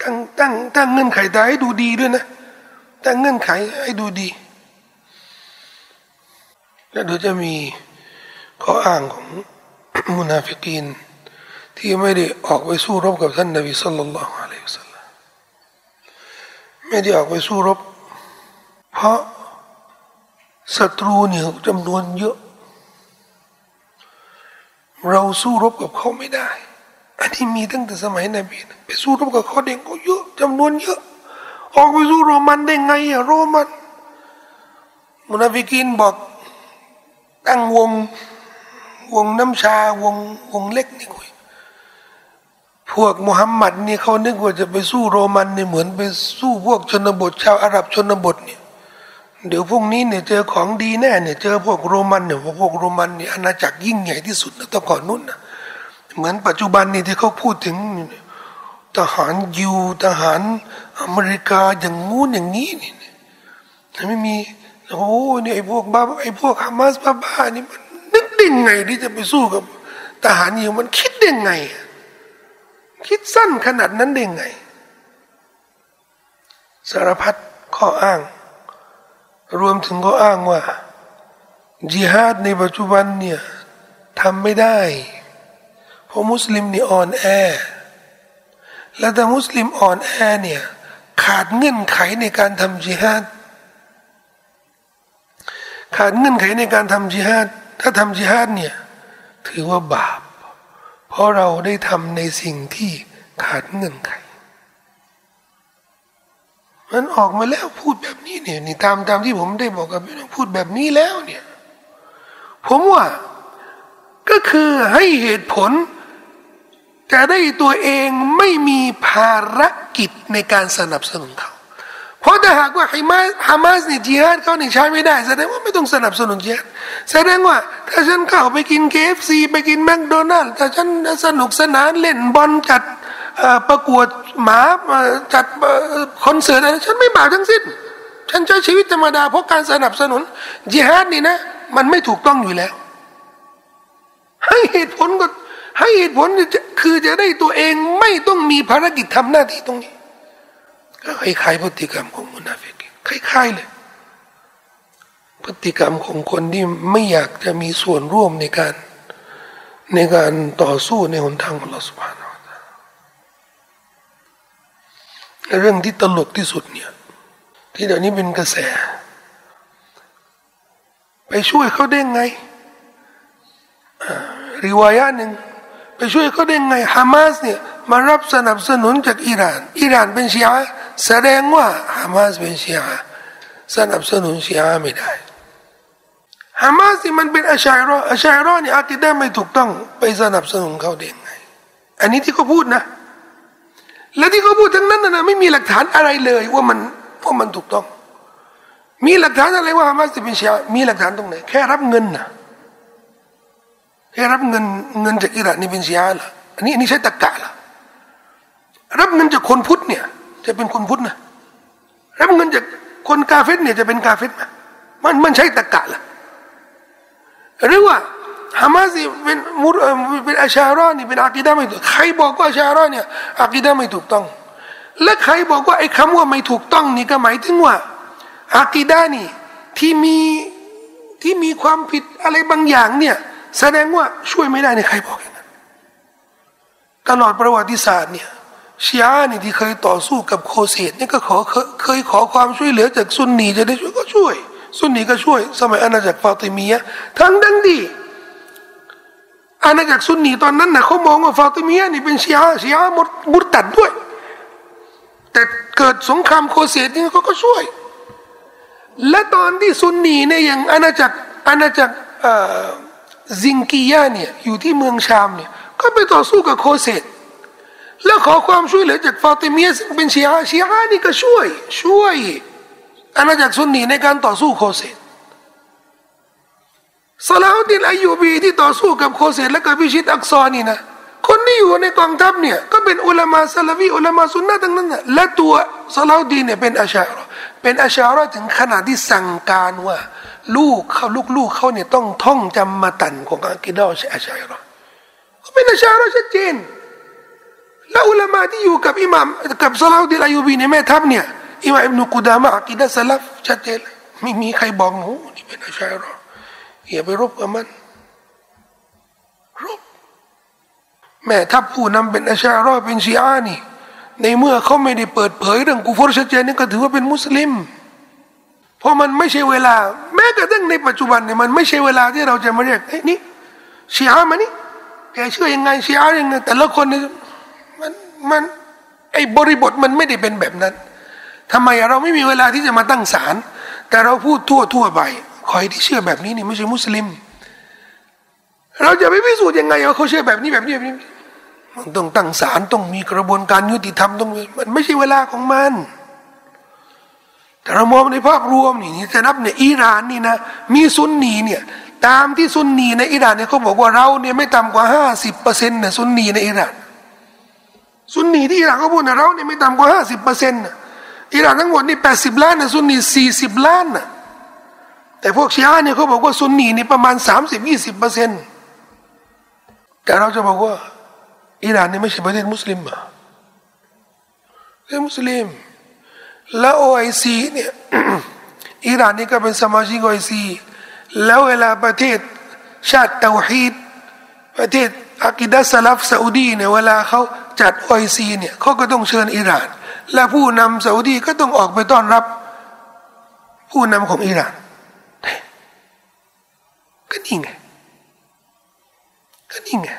ตั้งตั้งตั้งเงื่อนไขต่ให้ดูดีด้วยนะตั้งเงื่อนไขให้ดูดี แล้วเดี๋ยวจะมีข้ออ้างของมุนาฟิกีน ที่ไม่ได้ออกไปสู้รบกับท่านนบีสุลต่านละอะลัยฮิสัลลัมไม่ได้ออกไปสู้รบ เพราะศัตรูเนี่ยจำนวนเยอะ เราสู้รบกับเขาไม่ได้ อันนี้มีตั้งแต่สมัยนบีไปสู้รบกับเขาเด็กก็เยอะจำนวนเยอะ ออกไปสู้โรมันได้ไงอะโรมันมุนาฟิกินบอกตั้งวงวงน้ำชาวงวงเล็กนี่คุยพวกมุฮัมมัดนี่เขานึกว่าจะไปสู้โรมันนี่เหมือนไปสู้พวกชนบทชาวอาหรับชนบทเนี่ย เดี๋ยวพวกนี้เนี่ยเจอของดีแน่เนี่ยเจอพวกโรมันเนี่ยพวกโรมันเนี่ยอาณาจักรยิ่งใหญ่ที่สุดนะตะก่อนนู้นนะเหมือนปัจจุบันนี่ที่เขาพูดถึงทหารยูทหารอเมริกาอย่างงู้นอย่างนี้นี่ไม่มีโอ้เนี่ยไอ้พวกบ้าไอ้พวกฮามาสบ้าๆนี่มันนึกได้ไงที่จะไปสู้กับ ทหารยิวมันคิดได้ไง คิดสั้นขนาดนั้นได้ไง สารพัดข้ออ้าง รวมถึงข้ออ้างว่าจิฮาดในปัจจุบันเนี่ยทำไม่ได้ เพราะมุสลิมนี่อ่อนแอ และถ้ามุสลิมอ่อนแอเนี่ยขาดเงื่อนไขในการทำจิฮาดขาดเงื่อนไขในการทำจิฮาดถ้าทำจิฮาดเนี่ยถือว่าบาป เพราะเราได้ทำในสิ่งที่ขาดเงื่อนไข มันออกมาแล้วพูดแบบนี้เนี่ยนี่ตามตามที่ผมได้บอกกับพี่น้องพูดแบบนี้แล้วเนี่ย ผมว่าก็คือให้เหตุผล จะได้ตัวเองไม่มีภารกิจในการสนับสนุนเขาเพราะถ้าหากว่าฮามาสฮามาสเนี่ยจิฮาดเขาเนี่ยใช้ไม่ได้ แสดงว่าไม่ต้องสนับสนุนจิฮาดแสดงว่า ถ้าฉันเข้าไปกิน KFC ไปกินแมคโดนัลด์ถ้าฉันสนุกสนานเล่นบอลจัด ประกวดหมาจัดคอนเสิร์ตอะไรฉันไม่บาปทั้งสิ้น ฉันใช้ชีวิตธรรมดาเพราะการสนับสนุนจิฮาดนี่นะ มันไม่ถูกต้องอยู่แล้ว ให้เหตุผลก็ให้เหตุผลคือจะได้ตัวเองไม่ต้องมีภารกิจทำหน้าที่ตรงนี้ก็คล้ายๆพฤติกรรมของมุนาฟิกคล้ายๆเลยพฤติกรรมของคนที่ไม่อยากจะมีส่วนร่วมในการในการต่อสู้ในหนทางของเราสุภาพ เรื่องที่ตลกที่สุดเนี่ย ที่เดี๋ยวนี้เป็นกระแส ไปช่วยเขาได้ไงริวายะหนึ่งไปช่วยเขาได้ไงฮามาสเนี่ยมารับสนับสนุนจากอิหร่าน อิหร่านเป็นชีอะแสดงว่าฮามาสเป็นชีอะสนับสนุนชีอะไม่ได้ฮามาสที่มันเป็นอาชัยรออาชัยรอเนี่ยอากิดะไม่ถูกต้องไปสนับสนุนเขาได้ไง อันนี้ที่เขาพูดนะ และที่เขาพูดทั้งนั้นนะไม่มีหลักฐานอะไรเลยว่ามันว่ามันถูกต้อง มีหลักฐานอะไรว่าฮามาสเป็นชีอะมีหลักฐานตรงไหนแค่รับเงินนะแค่รับเงินเงินจากอิหร่านนี่เป็นชีอะเหรออันนี้อันนี้ใช้ตะกะเหรอรับเงินจากคนพุทธเนี่ย จะเป็นคนพุทธนะรับเงินจากคนกาเฟตเนี่ยจะเป็นกาเฟตไหมมันมันใช้ตะกะล่ะหรือว่า ฮามาสเป็นมุรเป็นอาชารานี่เป็นอากิดาไม่ถูกใครบอกว่าอาชาราเนี่ยอากิดาไม่ถูกต้อง และใครบอกว่าไอ้คำว่าไม่ถูกต้องนี่ก็หมายถึงว่าอากิดานี่ที่มีที่มีความผิดอะไรบางอย่างเนี่ยแสดงว่าช่วยไม่ได้ในใครบอกอย่างนั้นตลอดประวัติศาสตร์เนี่ยชียานี่ที่เคยต่อสู้กับโคเซตนี่ก็ขอเคยขอความช่วยเหลือจากซุนนีจะได้ช่วยก็ช่วย ซุนนีก็ช่วย สมัยอาณาจักรฟาติมียะทั้งดังดี อาณาจักรซุนนีตอนนั้นนะเขามองว่าฟาติมียนี่เป็นชียาชียาหมดมุตัดด้วย แต่เกิดสงครามโคเซตนี่เขาก็ช่วย และตอนที่ซุนนีเนี่ยอย่างอาณาจักรอาณาจักรซิงกียะเนี่ยอยู่ที่เมืองชามเนี่ยก็ไปต่อสู้กับโคเซตแล้วขอความช่วยเหลือจากฟาติมียซึ่งเป็นชีอะชีอะนี่ก็ช่วย ช่วยอาณาจักรซุนนีในการต่อสู้โคเซต ซาลาฮุดินอายูบีที่ต่อสู้กับโคเซตและกับพิชิตอักซอนี่นะคนที่อยู่ในกองทัพเนี่ยก็เป็นอุลามาซาลาวีอุลามาซุนนะทั้งนั้นนะและตัวซาลาฮุดินเนี่ยเป็นอาชาระเป็นอาชาระถึงขนาดที่สั่งการว่า ลูกเขาลูกๆเขาเนี่ยต้องท่องจำมาตันของอากิดอชอาชาระเขาเป็นอาชาระชัดเจนแล้วอุลามาที่อยู่กับอิหมามกับซาลาอุดิลอายูบีในแม่ทัพเนี่ยอิหมามอิบนุกุดามะอักิดะสลับชัดเจนไม่มีใครบอกหนูนี่เป็นอาชัยร อย่าไปรบกับมันรบแม่ทัพผู้นำเป็นอาชัยรอเป็นชีอานี่ ในเมื่อเขาไม่ได้เปิดเผยเรื่องกูฟอร์ชัดเจนนี่ก็ถือว่าเป็นมุสลิม เพราะมันไม่ใช่เวลา แม้กระทั่งในปัจจุบันเนี่ยมันไม่ใช่เวลาที่เราจะมาเรียกไอ้นี่ชีอามานี่แกเชื่อยังไงชีอายังไงแต่ละคนเนี่ยมันมันไอ้บริบทมันไม่ได้เป็นแบบนั้นทำไมเราไม่มีเวลาที่จะมาตั้งศาลแต่เราพูดทั่วทั่วไป ใครที่เชื่อแบบนี้นี่ไม่ใช่มุสลิม เราจะไปพิสูจน์ยังไงว่าเขาเชื่อแบบนี้แบบนี้แบบนี้มันต้องตั้งศาลต้องมีกระบวนการยุติธรรมต้องมันไม่ใช่เวลาของมัน แต่เรามองในภาพรวมนี่จะนับเนี่ยอิหร่านนี่นะมีซุนนีเนี่ยตามที่ซุนนีในอิหร่านเนี่ยเขาบอกว่าเราเนี่ยไม่ต่ำกว่าห้าสิบเปอร์เซ็นต์เนี่ยซุนนีในอิหร่านซุนนีที่อิหร่านเขาพูดนะเราเนี่ยไม่ต่ำกว่าห้าสิบเปอร์เซ็นต์อิหร่านทั้งหมดนี่แปดสิบล้านนะซุนนีสี่สิบล้านนะ แต่พวกชีอะเนี่ยเขาบอกว่าซุนนีนี่ประมาณสามสิบยี่สิบเปอร์เซ็นต์แต่เราจะบอกว่า อิหร่านนี่ไม่ใช่ประเทศมุสลิมอะเป็นมุสลิม แล้ว OIC เนี่ยอิหร่านนี่ก็เป็นสมาชิก OIC แล้วเวลาประเทศชาติเตาฮีดประเทศอากีดะฮ์สลัฟซาอุดีเนี่ยเวลาเขาจัด OIC เนี่ยเขาก็ต้องเชิญอิหร่าน และผู้นำซาอุดีก็ต้องออกไปต้อนรับ ผู้นำของอิหร่าน ก็นี่ไงก็นี่ไง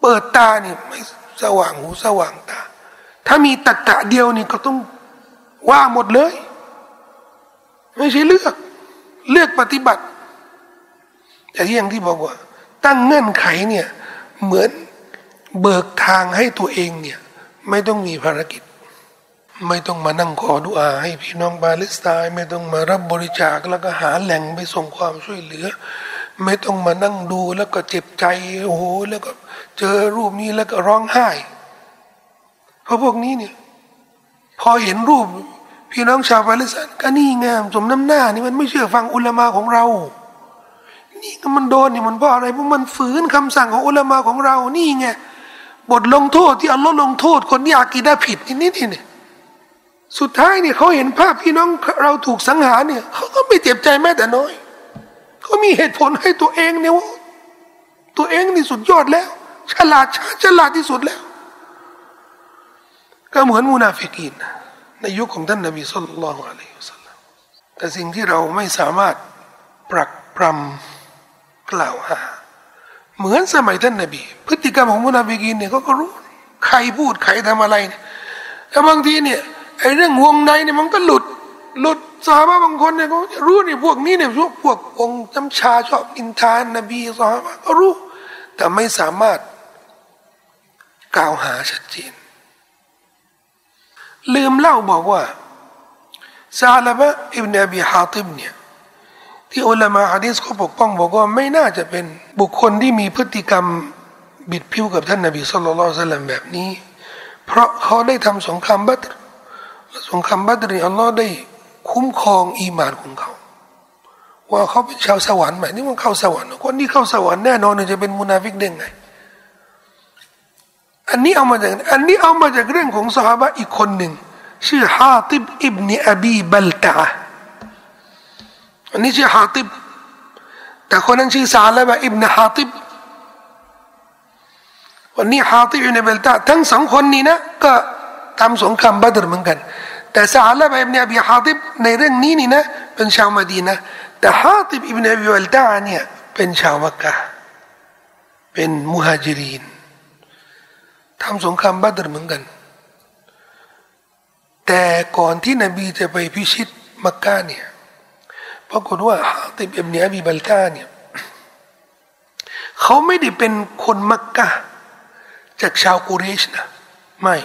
เปิดตาเนี่ยไม่สว่างหูสว่างตา ถ้ามีตะกะเดียวนี่ก็ต้องว่าหมดเลย ไม่ใช่เลือก เลือกปฏิบัติ แต่ที่อย่างที่บอกว่า ตั้งเงื่อนไขเนี่ย เหมือนเบิกทางให้ตัวเองเนี่ย ไม่ต้องมีภารกิจ ไม่ต้องมานั่งขอดุอาให้พี่น้องปาเลสไตน์ไม่ต้องมารับบริจาคแล้วก็หาแหล่งไปส่งความช่วยเหลือ ไม่ต้องมานั่งดูแล้วก็เจ็บใจโอ้โหแล้วก็เจอรูปนี้แล้วก็ร้องไห้ เพราะพวกนี้เนี่ยพอเห็นรูป พี่น้องชาวปาเลสไตน์ก็นี่ไงสมน้ำหน้านี่มันไม่เชื่อฟังอุลามาของเรา นี่มันโดนนี่มันเพราะอะไรเพราะมันฝืนคำสั่งของอุลามาของเรานี่ไงบทลงโทษที่อัลลอฮ์ลงโทษคนที่อากีดาผิดนี่นี่นี่ สุดท้ายเนี่ยเขาเห็นภาพพี่น้องเราถูกสังหารเนี่ยเขาก็ไม่เจ็บใจแม้แต่น้อยเขามีเหตุผลให้ตัวเองเนี่ยว่าตัวเองนี่สุดยอดแล้ว ฉลาดฉลาดที่สุดแล้ว ก็เหมือนมุนาฟิกีนในยุคของท่านนบีสุลต่านละอะลัยฮิสัลลัมแต่สิ่งที่เราไม่สามารถปรักปรำกล่าวหา เหมือนสมัยท่านนบี พฤติกรรมของมุนาฟิกีนเนี่ยเขาก็รู้ ใครพูดใครทำอะไรเนี่ยแล้วบางทีเนี่ย ไอ้เรื่องวงในเนี่ยมันก็หลุด หลุดสาบะบางคนเนี่ยเขารู้เนี่ยพวกนี้เนี่ยพวกพวกองจำชาชอบอินทานนบีสาบะก็รู้ แต่ไม่สามารถกล่าวหาชัดเจนลืมเล่าบอกว่าซาลบะอิบนาบีฮาติบเนี่ยที่อุลามะฮะดีษเขาปกป้องบอกว่าไม่น่าจะเป็นบุคคลที่มีพฤติกรรมบิดพลิ้วกับท่านนบีสุลต่านละแบบนี้ เพราะเขาได้ทำสงครามบัตร สงครามบัดร์ีอัลลอฮ์ได้คุ้มครองอีมานของเขา ว่าเขาเป็นชาวสวรรค์หมายถึงว่าเข้าสวรรค์คนที่เข้าสวรรค์แน่นอนจะเป็นมุนาฟิกได้ไงอันนี้เอามาจากอันนี้เอามาจากเรื่องของสหายอีกคนหนึ่งชื่อฮาติบอิบเนอบีบัลตาอันนี้ชื่อฮาติบแต่คนนั้นชื่อซาลบะอิบเนฮาติบวันนี้ฮาติบอิบเนบัลตาทั้งสองคนนี้นะก็ ทำสงครามบัตรเหมือนกัน แต่ซาลบะอิบเนอบีฮาติบในเรื่องนี้นี่นะเป็นชาวมดีนะแต่ฮาติบอิบเนอบีบัลตาเนี่ยเป็นชาวมักกะเป็นมุฮัจิรินทำสงครามบัตรเหมือนกัน แต่ก่อนที่นบีจะไปพิชิตมักกะเนี่ยปรากฏว่าฮาติบอิบเนียบีบัลตาเนี่ยเขาไม่ได้เป็นคนมักกะจากชาวกุเรชนะไม่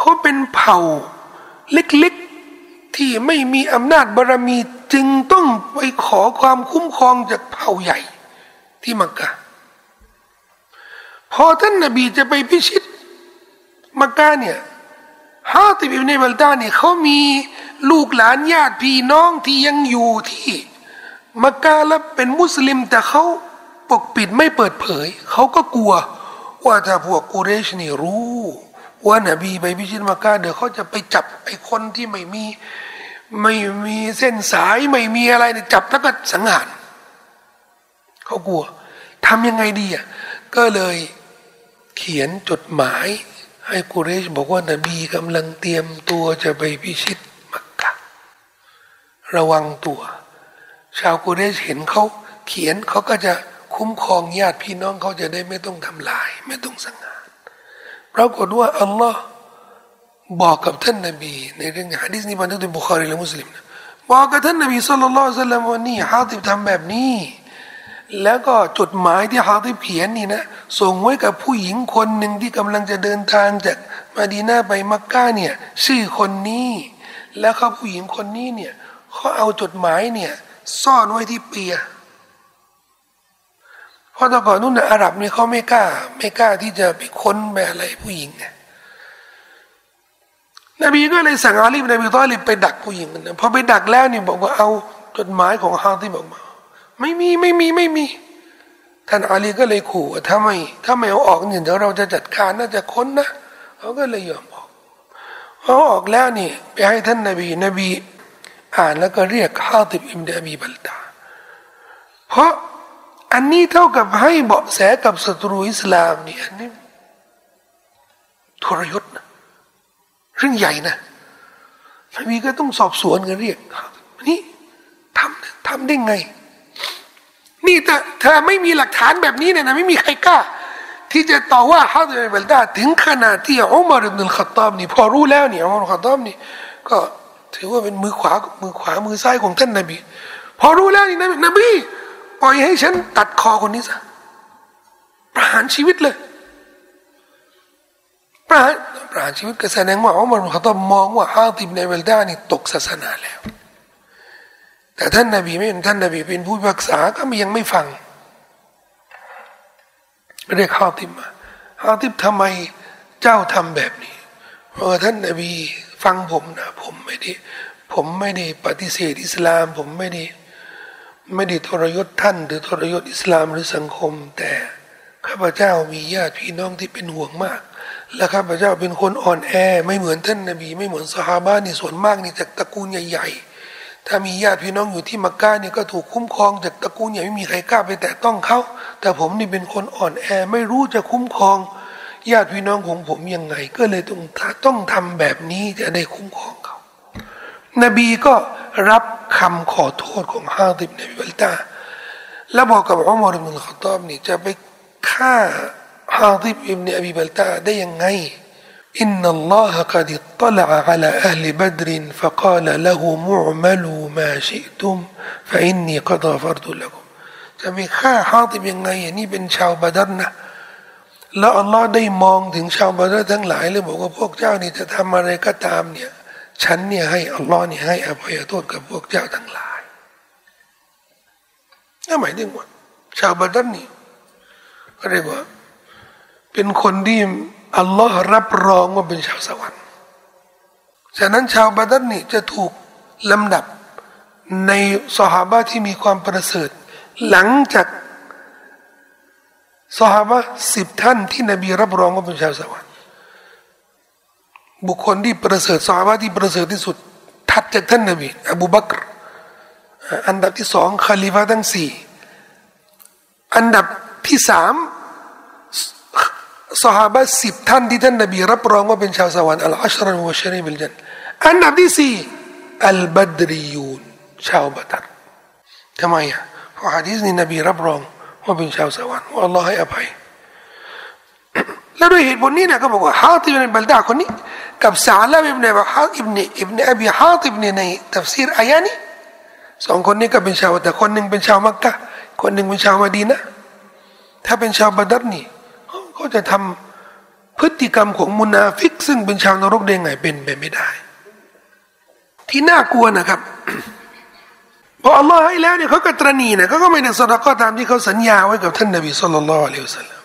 เขาเป็นเผ่าเล็กๆที่ไม่มีอำนาจบารรมีจึงต้องไปขอความคุ้มครองจากเผ่าใหญ่ที่มักกะพอท่านนบีจะไปพิชิตมักกะเนี่ยฮาติบอิบเนบัลตาเนี่ยเขามีลูกหลานญาติพี่น้องที่ยังอยู่ที่มักกะแล้วเป็นมุสลิมแต่เขาปกปิดไม่เปิดเผย เขาก็กลัวว่าถ้าพวกกุเรชนี่รู้ ว่านบีไปพิชิตมักกะเดี๋ยวเขาจะไปจับไอ้คนที่ไม่มีไม่มีเส้นสายไม่มีอะไรเนี่ยจับแล้วก็สังหารเขากลัวทำยังไงดีอะก็เลยเขียนจดหมาย ให้กุเรชบอกว่านบีกำลังเตรียมตัวจะไปพิชิตมักกะระวังตัว ชาวกุเรชเห็นเขาเขียนเขาก็จะคุ้มครองญาติพี่น้องเขาจะได้ไม่ต้องทำลาย ไม่ต้องสังหาร ปรากฏว่าอัลลอฮ์บอกกับท่านนบีในเรื่องฮะดิษนี้บันทึกโดยบุคคลและมุสลิมนะบอกกับท่านนบีสุลต่านละสัลลัมว่านี่ฮาติบทำแบบนี้ แล้วก็จดหมายที่ฮาติบเขียนนี่นะส่งไว้กับผู้หญิงคนหนึ่งที่กำลังจะเดินทางจากมาดีนาไปมักกะเนี่ยชื่อคนนี้ แล้วเขาผู้หญิงคนนี้เนี่ยเขาเอาจดหมายเนี่ยซ่อนไว้ที่เปีย ราะแต่ก่อนนู้นนอาหรับเนี่ยเขาไม่กล้า ไม่กล้าที่จะไปค้นไปอะไรผู้หญิงไงนบีก็เลยสั่งอาลีบนบีต้อลีไปดักผู้หญิงนะพอไปดักแล้วเนี่ยบอกว่าเอาจดหมายของฮาที่บอกมา ไม่มีไม่มีไม่มีท่านอาลีก็เลยขู่ถ้าไม่ถ้าไม่เอาออกเนี่ยเดี๋ยวเราจะจัดการน่าจะค้นนะเขาก็เลยยอมออกเขาออกแล้วนี่ไปให้ท่านนบีนบี อ่านแล้วก็เรียกฮาติบอิมเดบีบัลตา เพราะ อันนี้เท่ากับให้เบาะแสกับศัตรูอิสลามนี่อันนี้ทรยศนะเรื่องใหญ่นะนบีก็ต้องสอบสวนกันเรียกนี่ทำทำได้ไง นี่แต่เธอไม่มีหลักฐานแบบนี้เนี่ยนะไม่มีใครกล้าที่จะต่อว่าฮาดิบัลดาถึงขนาดที่อุมารอิบนุลขัตตามนี่พอรู้แล้วเนี่ยอุมารขัตตามนี่ก็ถือว่าเป็นมือขวามือขวามือซ้ายของท่านนบี พอรู้แล้วนี่นบี ปล่อยให้ฉันตัดคอคนนี้ซะประหารชีวิตเลยประหารประหารชีวิตก็แสดงว่าอุมารขัตตามมองว่าฮาดิบในเวลดานี่ตกศาสนาแล้ว แต่ท่านนาบีไม่เป็นท่านนาบีเป็นผู้พักษาก็ยังไม่ฟังเรียกฮาติมมาฮาติมทำไมเจ้าทำแบบนี้ เพราะท่านนาบีฟังผมนะผมไม่ได้ผมไม่ได้ปฏิเสธอิสลาม ผมไม่ได้ ไม่ได้ทรยศท่าน หรือทรยศอิสลามหรือสังคม แต่ข้าพเจ้ามีญาติพี่น้องที่เป็นห่วงมาก และข้าพเจ้าเป็นคนอ่อนแอ ไม่เหมือนท่านนาบี ไม่เหมือนสฮาบ้านี่ส่วนมากนี่จากตระกูลใหญ่ ๆ ถ้ามีญาติพี่น้องอยู่ที่มักกะเนี่ยก็ถูกคุ้มครองจากตระกูลอย่ไม่มีใครกล้าไปแตะต้องเขาแต่ผมนี่เป็นคนอ่อนแอ ไม่รู้จะคุ้มครอง ญาติพี่น้องของผมยังไง ก็เลยต้องต้องทำแบบนี้จะได้คุ้มครองเขา นบีก็รับคำขอโทษของฮาดิบในวิลตาแล้วบอกกับอุมารอิบนุลขตอบนี่จะไปฆ่าฮาดิบอิบนอบีบัลตาได้ยังไงอินนัลลอฮะกัดิตลาอัลาอัลบัดรินฟะกาลละหูมุอมลูมาชิตุมฟะอินนีกัดฟัรตุลักุมจะไปฆ่าฮาดิบยังไงนี่เป็นชาวบาดันนะแล้วอัลลอฮ์ได้มองถึงชาวบาดันทั้งหลายเลยบอกว่าพวกเจ้านี่จะทำอะไรก็ตามเนี่ย ฉันเนี่ยให้อัลลอฮ์เนี่ยให้อภัยโทษกับพวกเจ้าทั้งหลายนั่นหมายถึงว่าชาวบาดัรนี่เรียกว่า เป็นคนที่อัลลอฮ์รับรองว่าเป็นชาวสวรรค์ฉะนั้นชาวบาดัรนี่จะถูกลำดับในสหาบะที่มีความประเสริฐ หลังจากสหาบะสิบท่านที่นบีรับรองว่าเป็นชาวสวรรค์ บุคคลที่ประเสริฐสาบะที่ประเสริฐที่สุด ถัดจากท่านนบีอบูบักรอันดับที่สองคาลิฟะทั้งสี่อันดับที่สามสหาบะสิบท่านที่ท่านนบีรับรองว่าเป็นชาวสวรรค์العشرة المبشرين بالجنةอันดับที่สี่البدريونชาวบัดร์ทำไมอะเพราะฮะดีษนี้นบีรับรองว่าเป็นชาวสวรรค์ว่าอัลลอฮ์ให้อภัย แล้วด้วยเหตุผลนี้นะก็บอกว่าฮาติบอิบเนอบีบัลตาคนนี้ กับซาลาบิบเนบฮาอิบเนอิบเนอบีฮาติบเนในตัฟซีรอายานี้สองคนนี้ก็เป็นชาวแต่คนหนึ่งเป็นชาวมักกะคนหนึ่งเป็นชาวมาดีนะถ้าเป็นชาวบัตรนี่เขาจะทำพฤติกรรมของมุนาฟิก ซึ่งเป็นชาวนรกได้ไงเป็นไปไม่ได้ ที่น่ากลัวนะครับพออัลลอฮ์ให้แล้วเนี่ยเขาก็ตรณีนะเขาก็ไม่ได้สดก็ตามที่เขาสัญญาไว้กับท่านนบีสุลต่านละอัลลอฮฺสัลลัม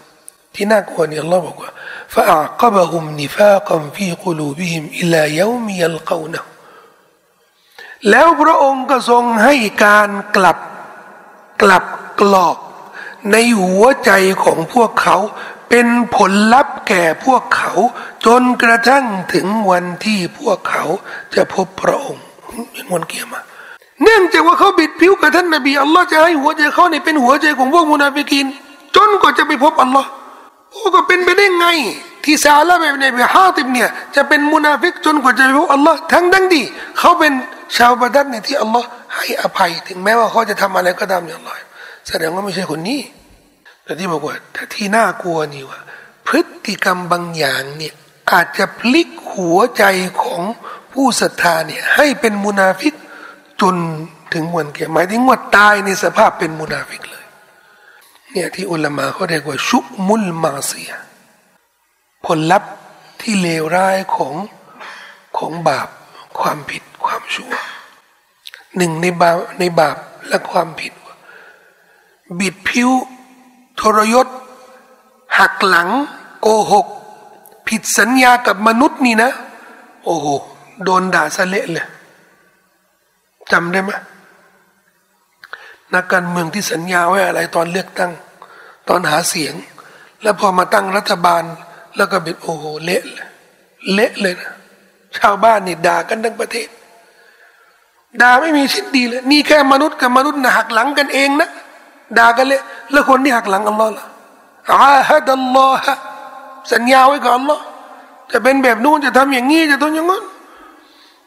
ที่น่ากลัวเนี่ยอัลลอฮ์บอกว่า فأعقبهم نفاقا في قلوبهم إلى يوم يلقونه แล้วพระองค์ก็ทรงให้การกลับกลับกรอกในหัวใจของพวกเขาเป็นผลลัพธ์แก่พวกเขา จนกระทั่งถึงวันที่พวกเขาจะพบพระองค์เป็นวันเกียรมาเนื่องจากว่าเขาบิดผิวกับท่านนบีอัลลอฮ์จะให้หัวใจเขาเนี่ยเป็นหัวใจของพวกมุนาฟิกิน จนกว่าจะไปพบอัลลอฮ์ โอ้ก็เป็นไปได้ไง ที่ซาลาแบบในฮาติบเนี่ยจะเป็นมุนาฟิกจนกว่าจะไปพบอัลลอฮ์ทั้งดังดีเขาเป็นชาวบัดัดเนี่ยที่อัลลอฮ์ให้อภัย ถึงแม้ว่าเขาจะทำอะไรก็ตามอย่างไรแสดงว่าไม่ใช่คนนี้แต่ที่บอกว่าถ้าที่น่ากลัวนี่ว่า พฤติกรรมบางอย่างเนี่ยอาจจะพลิกหัวใจของผู้ศรัทธาเนี่ยให้เป็นมุนาฟิกจนถึงวันเกียรหมายถึงว่าตายในสภาพเป็นมุนาฟิกเลย เนี่ยที่อุลามาเขาเรียกว่าชุกมุลมาเซีย ผลลัพธ์ที่เลวร้ายของของบาปความผิดความชั่วหนึ่งในบาปในบาปและความผิด บิดผิวทรยศ หักหลัง โกหก ผิดสัญญากับมนุษย์นี่นะ โอ้โห โดนด่าสะเละเลยจำได้ไหม นักการเมืองที่สัญญาไว้อะไรตอนเลือกตั้ง ตอนหาเสียง แล้วพอมาตั้งรัฐบาล แล้วก็เป็นโอ้โหเละเลยเละเลยนะชาวบ้านนี่ด่ากันทั้งประเทศด่าไม่มีชิ้นดีเลยนี่แค่มนุษย์กับมนุษย์นะหักหลังกันเองนะด่ากันเลยแล้วคนที่หักหลังอัลลอฮ์ล่ะอาฮัดอัลลอฮ์สัญญาไว้กับอัลลอฮ์จะเป็นแบบนู้นจะทำอย่างนี้จะทำอย่างนั้น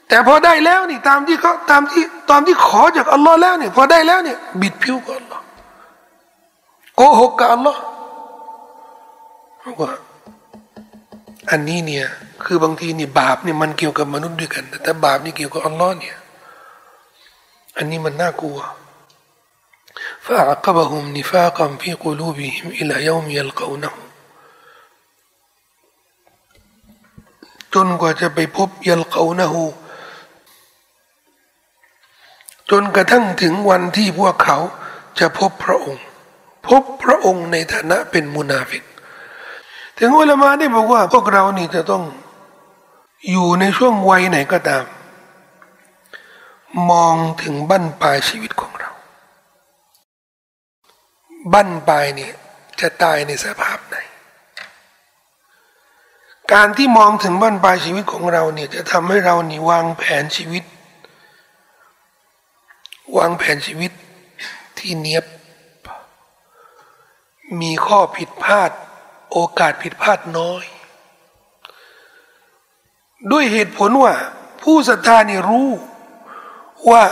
แต่พอได้แล้วนี่ตามที่เขาตามที่ตามที่ขอจากอัลลอฮ์แล้วเนี่ยพอได้แล้วเนี่ยบิดผิวกับอัลลอฮ์โกหกกับอัลลอฮ์ว่าอันนี้เนี่ยคือบางทีนี่บาปเนี่ยมันเกี่ยวกับมนุษย์ด้วยกัน แต่บาปนี่เกี่ยวกับอัลลอฮ์เนี่ยอันนี้มันน่ากลัว فأعقبهم نفاقا في قلوبهم إلى يوم يلقونه จนกว่าจะไปพบยัลเขานะฮู จนกระทั่งถึงวันที่พวกเขาจะพบพระองค์ พบพระองค์ในฐานะเป็นมุนาฟิก ถึงอุลามาได้บอกว่าพวกเรานี่จะต้องอยู่ในช่วงวัยไหนก็ตาม มองถึงบั้นปลายชีวิตของเรา บั้นปลายเนี่ยจะตายในสภาพไหน การที่มองถึงบั้นปลายชีวิตของเราเนี่ยจะทำให้เรานี่วางแผนชีวิต วางแผนชีวิตที่เนียบ มีข้อผิดพลาด โอกาสผิดพลาดน้อย ด้วยเหตุผลว่า ผู้ศรัทธาเนี่รู้ ว่า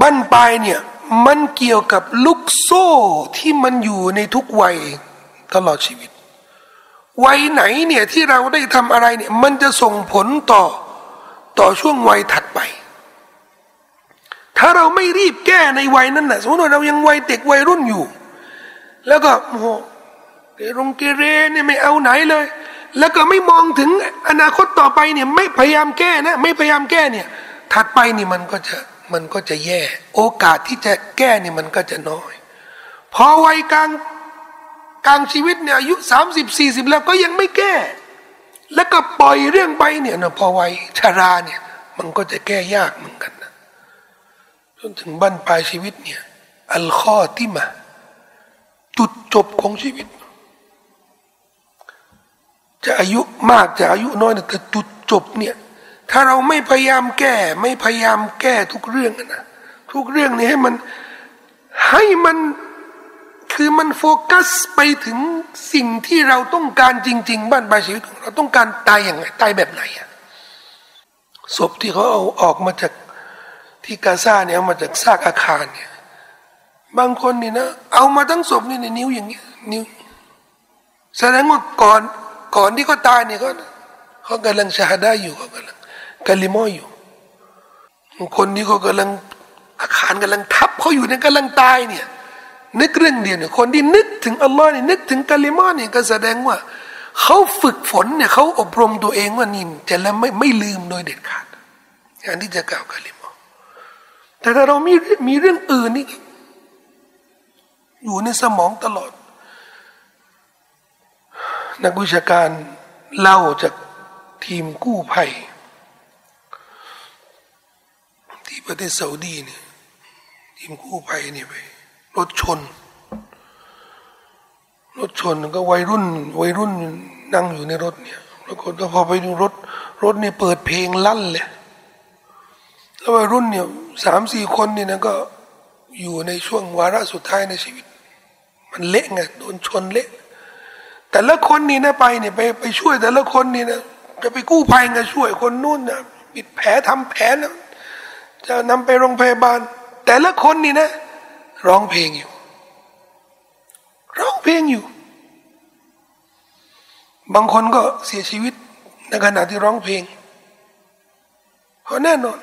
บั้นปลายเนี่ยมันเกี่ยวกับลูกโซ่ที่มันอยู่ในทุกวัยตลอดชีวิต วัยไหนเนี่ยที่เราได้ทำอะไรเนี่ยมันจะส่งผลต่อต่อช่วงวัยถัดไป ถ้าเราไม่รีบแก้ในวัยนั้นนะสมมติว่าเรายังวัยเด็กวัยรุ่นอยู่ แล้วก็โอ้โหเกรงเกเรเนี่ยไม่เอาไหนเลย แล้วก็ไม่มองถึงอนาคตต่อไปเนี่ยไม่พยายามแก้นะ ไม่พยายามแก้เนี่ย ถัดไปนี่มันก็จะมันก็จะแย่ โอกาสที่จะแก้นี่มันก็จะน้อย พอวัยกลางกลางชีวิตเนี่ยอายุสามสิบสี่สิบแล้วก็ยังไม่แก้ แล้วก็ปล่อยเรื่องไปเนี่ยนะพอวัยชาราเนี่ยมันก็จะแก้ยากเหมือนกันนะ นถึงบั้นปลายชีวิตเนี่ยอัลข้อที่มาจุดจบของชีวิต จะอายุมากจะอายุน้อยแต่จุดจบเนี่ยถ้าเราไม่พยายามแก้ ไม่พยายามแก้ทุกเรื่องนะทุกเรื่องนี้ให้มันให้มันคือมันโฟกัสไปถึงสิ่งที่เราต้องการจริง ๆ บ้านปลายชีวิตของเราต้องการตายอย่างไรตายแบบไหนอะศพที่เขาเอาออกมาจาก ที่กาซาเนี่ยเอามาจากซากอาคารเนี่ยบางคนนี่นะเอามาทั้งศพนี่ในนิ้วอย่างเงี้ยนิ้วแสดงว่าก่อนก่อนที่เขาตายเนี่ยเขาเขากำลังชาได้อยู่เขากำลังกาลิมออยู่ คนนี้เขากำลังอาคารกำลังทับเขาอยู่ในกำลังตายเนี่ยนึกเรื่องเดียวเนี่ยคนที่นึกถึงอัลลอฮ์เนี่ยนึกถึงกาลิมอเนี่ยก็แสดงว่าเขาฝึกฝนเนี่ยเขาอบรมตัวเองว่านี่จะแล้วไม่ไม่ลืมโดยเด็ดขาดอย่างที่จะกล่าวกาลิมอ แต่ถ้าเรามีมีเรื่องอื่นนี่อยู่ในสมองตลอด นักวิชาการเล่าจากทีมกู้ภัย ที่ประเทศซาอุดีเนี่ยทีมกู้ภัยนี่ไปรถชน รถชนก็วัยรุ่น วัยรุ่นนั่งอยู่ในรถเนี่ยแล้วคนก็พอไปดูรถ รถเนี่ยเปิดเพลงลั่นเลย แล้ววัยรุ่นเนี่ยสามสี่คนเนี่ยนะก็อยู่ในช่วงวาระสุดท้ายในชีวิต มันเละไงโดนชนเละแต่ละคนนี่นะไปเนี่ยไปไปช่วยแต่ละคนนี่นะจะไปกู้ภัยไงช่วยคนนู้นนะปิดแผลทำแผลนะจะนำไปโรงพยาบาล แต่ละคนนี่นะ ร้องเพลงอยู่ ร้องเพลงอยู่ บางคนก็เสียชีวิตในขณะที่ร้องเพลงเพราะแน่นอน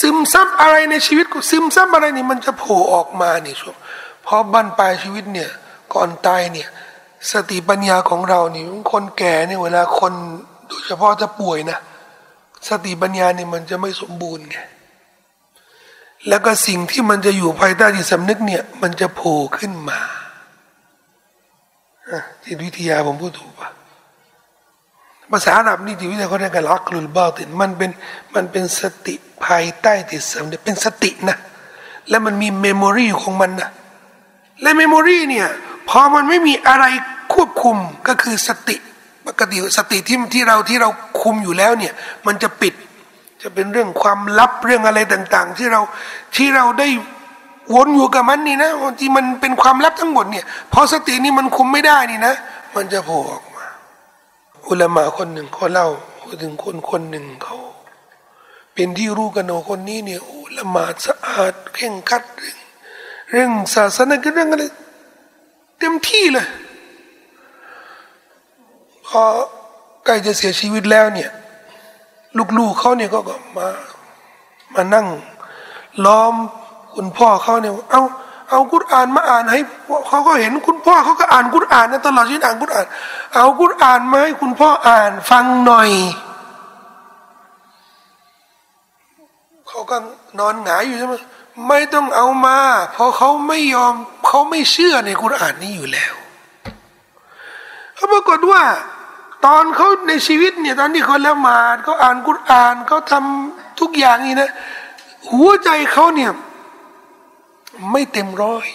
ซึมซับอะไรในชีวิตกูซึมซับอะไรนี่มันจะโผล่ออกมานี่ช่วงพอบั้นปลายชีวิตเนี่ยก่อนตายเนี่ยสติปัญญาของเรานี่คนแก่เนี่ยเวลาคนโดยเฉพาะจะป่วยนะสติปัญญาเนี่ยมันจะไม่สมบูรณ์ไงแล้วก็สิ่งที่มันจะอยู่ภายใต้จิตสำนึกเนี่ย มันจะโผล่ขึ้นมาจิตวิทยาผมพูดถูกปะ ภาษาอาหรับนี่จิตวิทยาเขาเรียกกัน العقل الباطنมันเป็นมันเป็นสติภายใต้จิตสำนึกเป็นสตินะ และมันมี memory ของมันนะและ memory เนี่ยพอมันไม่มีอะไรควบคุมก็คือสติปกติสติที่ที่เราที่เราคุมอยู่แล้วเนี่ย มันจะปิดจะเป็นเรื่องความลับเรื่องอะไรต่าง ๆ ที่เราที่เราได้วนอยู่กับมันนี่นะที่มันเป็นความลับทั้งหมดเนี่ยพอสตินี่มันคุมไม่ได้นี่นะ มันจะโผล่ออก อุลามะคนหนึ่งเขาเล่าถึงคนคนหนึ่งเขา เป็นที่รู้กันโนคนนี้เนี่ยอุลามะสะอาดเข่งคัดเรื่องเรื่องศาสนาเรื่องอะไรเต็มที่เลยพอใกล้จะเสียชีวิตแล้วเนี่ย ลูกๆเขาเนี่ยก็มามานั่ง ล้อมคุณพ่อเขาเนี่ยเอ้า เอากุรอานมาอ่านให้เขาก็เห็นคุณพ่อเขาก็อ่านกุรอานนะตลอดชีวิตอ่านกุรอาน เอากุรอานมาให้คุณพ่ออ่านฟังหน่อยเขาก็นอนหงายอยู่ใช่ไหมไม่ต้องเอามา เพราะเขาไม่ยอมเขาไม่เชื่อในกุรอานนี้อยู่แล้วเขาปรากฏว่า ตอนเขาในชีวิตเนี่ยตอนที่เขาละหมาดเขาอ่านกุรอานเขาทำทุกอย่างนี่นะ หัวใจเขาเนี่ย ไม่เต็มร้อย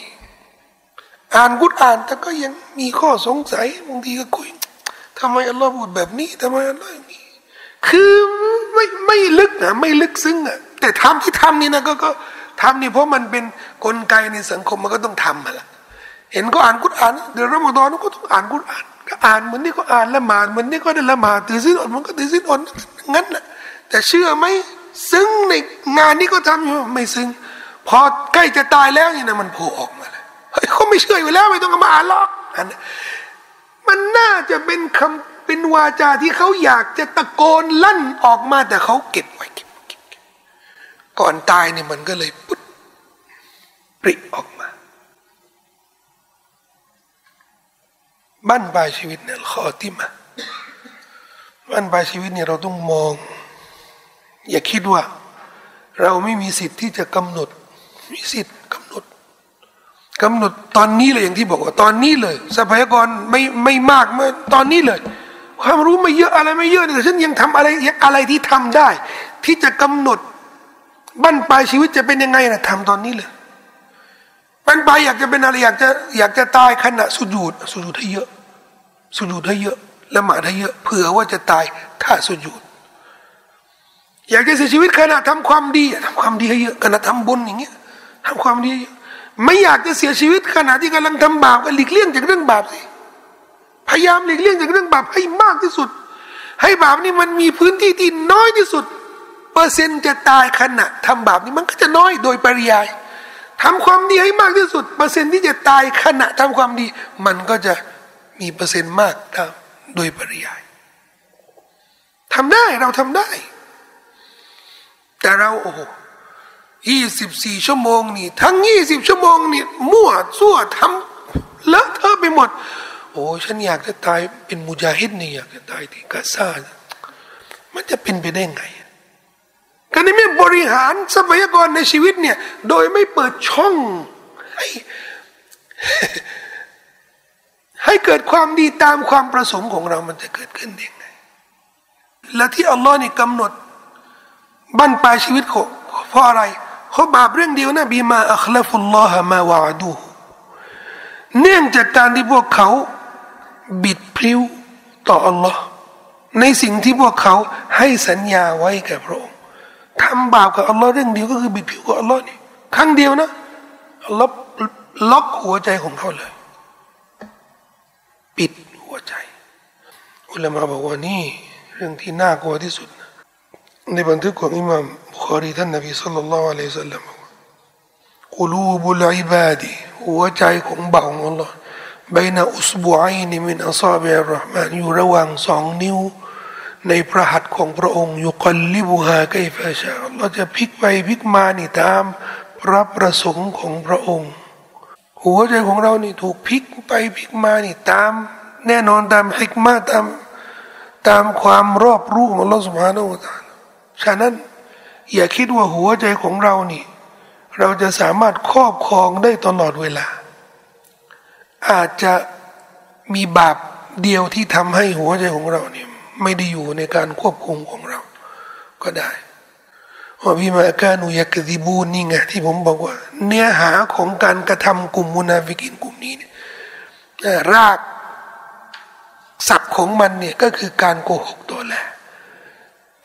อ่านกุรอาน แต่ก็ยังมีข้อสงสัยบางทีก็คุยทำไมอัลลอฮ์พูดแบบนี้ทำไมอัลลอฮ์นี้คือไม่ไม่ลึกนะไม่ลึกซึ้งอะแต่ทำที่ทำนี่นะก็ก็ทำนี่เพราะมันเป็นนกลไกในสังคมมันก็ต้องทำมาละเห็นก็อ่านกุรอานเดือนรอมฎอนก็ต้องอ่านกุรอานก็อ่านเหมือนนี่ก็อ่านละหมาดเหมือนนี่ก็ได้ละหมาดถือศีลอดมันก็ถือศีลอดงั้นแหละแต่เชื่อไหมซึ้งในงานนี้ก็ทำอยู่ไม่ซึ้ง พอใกล้จะตายแล้วนี่นะมันโผล่ออกมาเลยเฮ้ยเขาไม่เชื่ออยู่แล้วไม่ต้องมาอ่านหรอกอันมันน่าจะเป็นคำเป็นวาจาที่เขาอยากจะตะโกนลั่นออกมาแต่เขาเก็บไว้เก็บเก็บก่อนตายเนี่ยมันก็เลยปุ๊บปริออกมา บ้านปลายชีวิตเนี่ยขอที่มาบ้านปลายชีวิตเนี่ยเราต้องมอง อย่าคิดว่า เราไม่มีสิทธิ์ที่จะกำหนด มีสิทธิ์กำหนดกำหนดตอนนี้เลยอย่างที่บอกว่า ตอนนี้เลยทรัพยากรไม่ไม่มากเมื่อตอนนี้เลย ความรู้ไม่เยอะอะไรไม่เยอะแต่ฉันยังทำอะไรอะไรที่ทำได้ ที่จะกำหนดบั้นปลายชีวิตจะเป็นยังไงนะทำตอนนี้เลยบั้นปลายอยากจะเป็นอะไรอยากจะอยากจะตายขณะสุญูดสุญูดให้เยอะ สุญูดให้เยอะละหมาดให้เยอะเผื่อว่าจะตายถ้าสุญูดอยากจะเสียชีวิตขณะทำความดีทำความดีให้เยอะขณะทำบุญอย่างเงี้ย ทำความดี ไม่อยากจะเสียชีวิตขณะที่กำลังทำบาปก็หลีกเลี่ยงจากเรื่องบาปสิพยายามหลีกเลี่ยงจากเรื่องบาปให้มากที่สุด ให้บาปนี่มันมีพื้นที่ที่น้อยที่สุด เปอร์เซ็นต์จะตายขณะทำบาปนี่มันก็จะน้อยโดยปริยายทำความดีให้มากที่สุด เปอร์เซ็นต์ที่จะตายขณะทำความดี มันก็จะมีเปอร์เซ็นต์มากตามโดยปริยายทำได้เราทำได้ แต่เราโอ้โห ยี่สิบสี่ชั่วโมงนี่ ทั้งยี่สิบชั่วโมงนี่มั่วซั่วทำเลอะเทอะไปหมด โอ้ฉันอยากจะตายเป็นมุจาฮิดนี่อยากจะตายที่กาซามันจะเป็นไปได้ไงการที่ไม่บริหารทรัพยากรในชีวิตเนี่ย โดยไม่เปิดช่องให้ให้เกิดความดีตามความประสงค์ของเรามันจะเกิดขึ้นได้ไง และที่อัลลอฮ์นี่กำหนดบั้นปลายชีวิตของเพราะอะไร เขาบาปเรื่องเดียวนะบีมาอัคลฟุลลอฮะมาวาดูเนื่องจากการที่พวกเขา บิดพริ้วต่ออัลลอฮ์ในสิ่งที่พวกเขาให้สัญญาไว้กับพระองค์ทำบาปกับอัลลอฮ์เรื่องเดียวก็คือบิดพริ้วกับอัลลอฮ์นี่ครั้งเดียวนะอัลลอฮ์ล็อกหัวใจของเขาเลย ปิดหัวใจ อุลามะบอกว่านี่ เรื่องที่น่ากลัวที่สุด ในบันทึกของอิหม่าม ข้อนี้ท่านนบีสัลลัลลอฮุละลัยฮิสัลลัมกุลูบุลอิบาดีหัวใจของบ่าวของ Allah บนอุสบุไอนีมินอัซาบิอัลรหมานอยู่ระหว่างสองนิ้ว ในพระหัตถ์ของพระองค์ยุกลิบุฮาไกฟาชาเราจะพลิกไปพลิกมานี่ตามพระประสงค์ของพระองค์ หัวใจของเรานี่ถูกพลิกไปพลิกมานี่ตาม แน่นอนตามฮิกมาตามตามความรอบรู้ของ Allah สุบฮานาอูตาฉะนั้น อย่าคิดว่าหัวใจของเรานี่ เราจะสามารถครอบครองได้ตลอดเวลา อาจจะมีบาปเดียวที่ทำให้หัวใจของเราเนี่ยไม่ได้อยู่ในการควบคุมของเรา ก็ได้ว่าพี่มาการุยกดิบูนนี่ไงที่ผมบอกว่า เนื้อหาของการกระทำกลุ่มมุนาฟิกินกลุ่มนี้เนี่ยรากศัพท์ของมันเนี่ยก็คือการโกหกตัวแหละ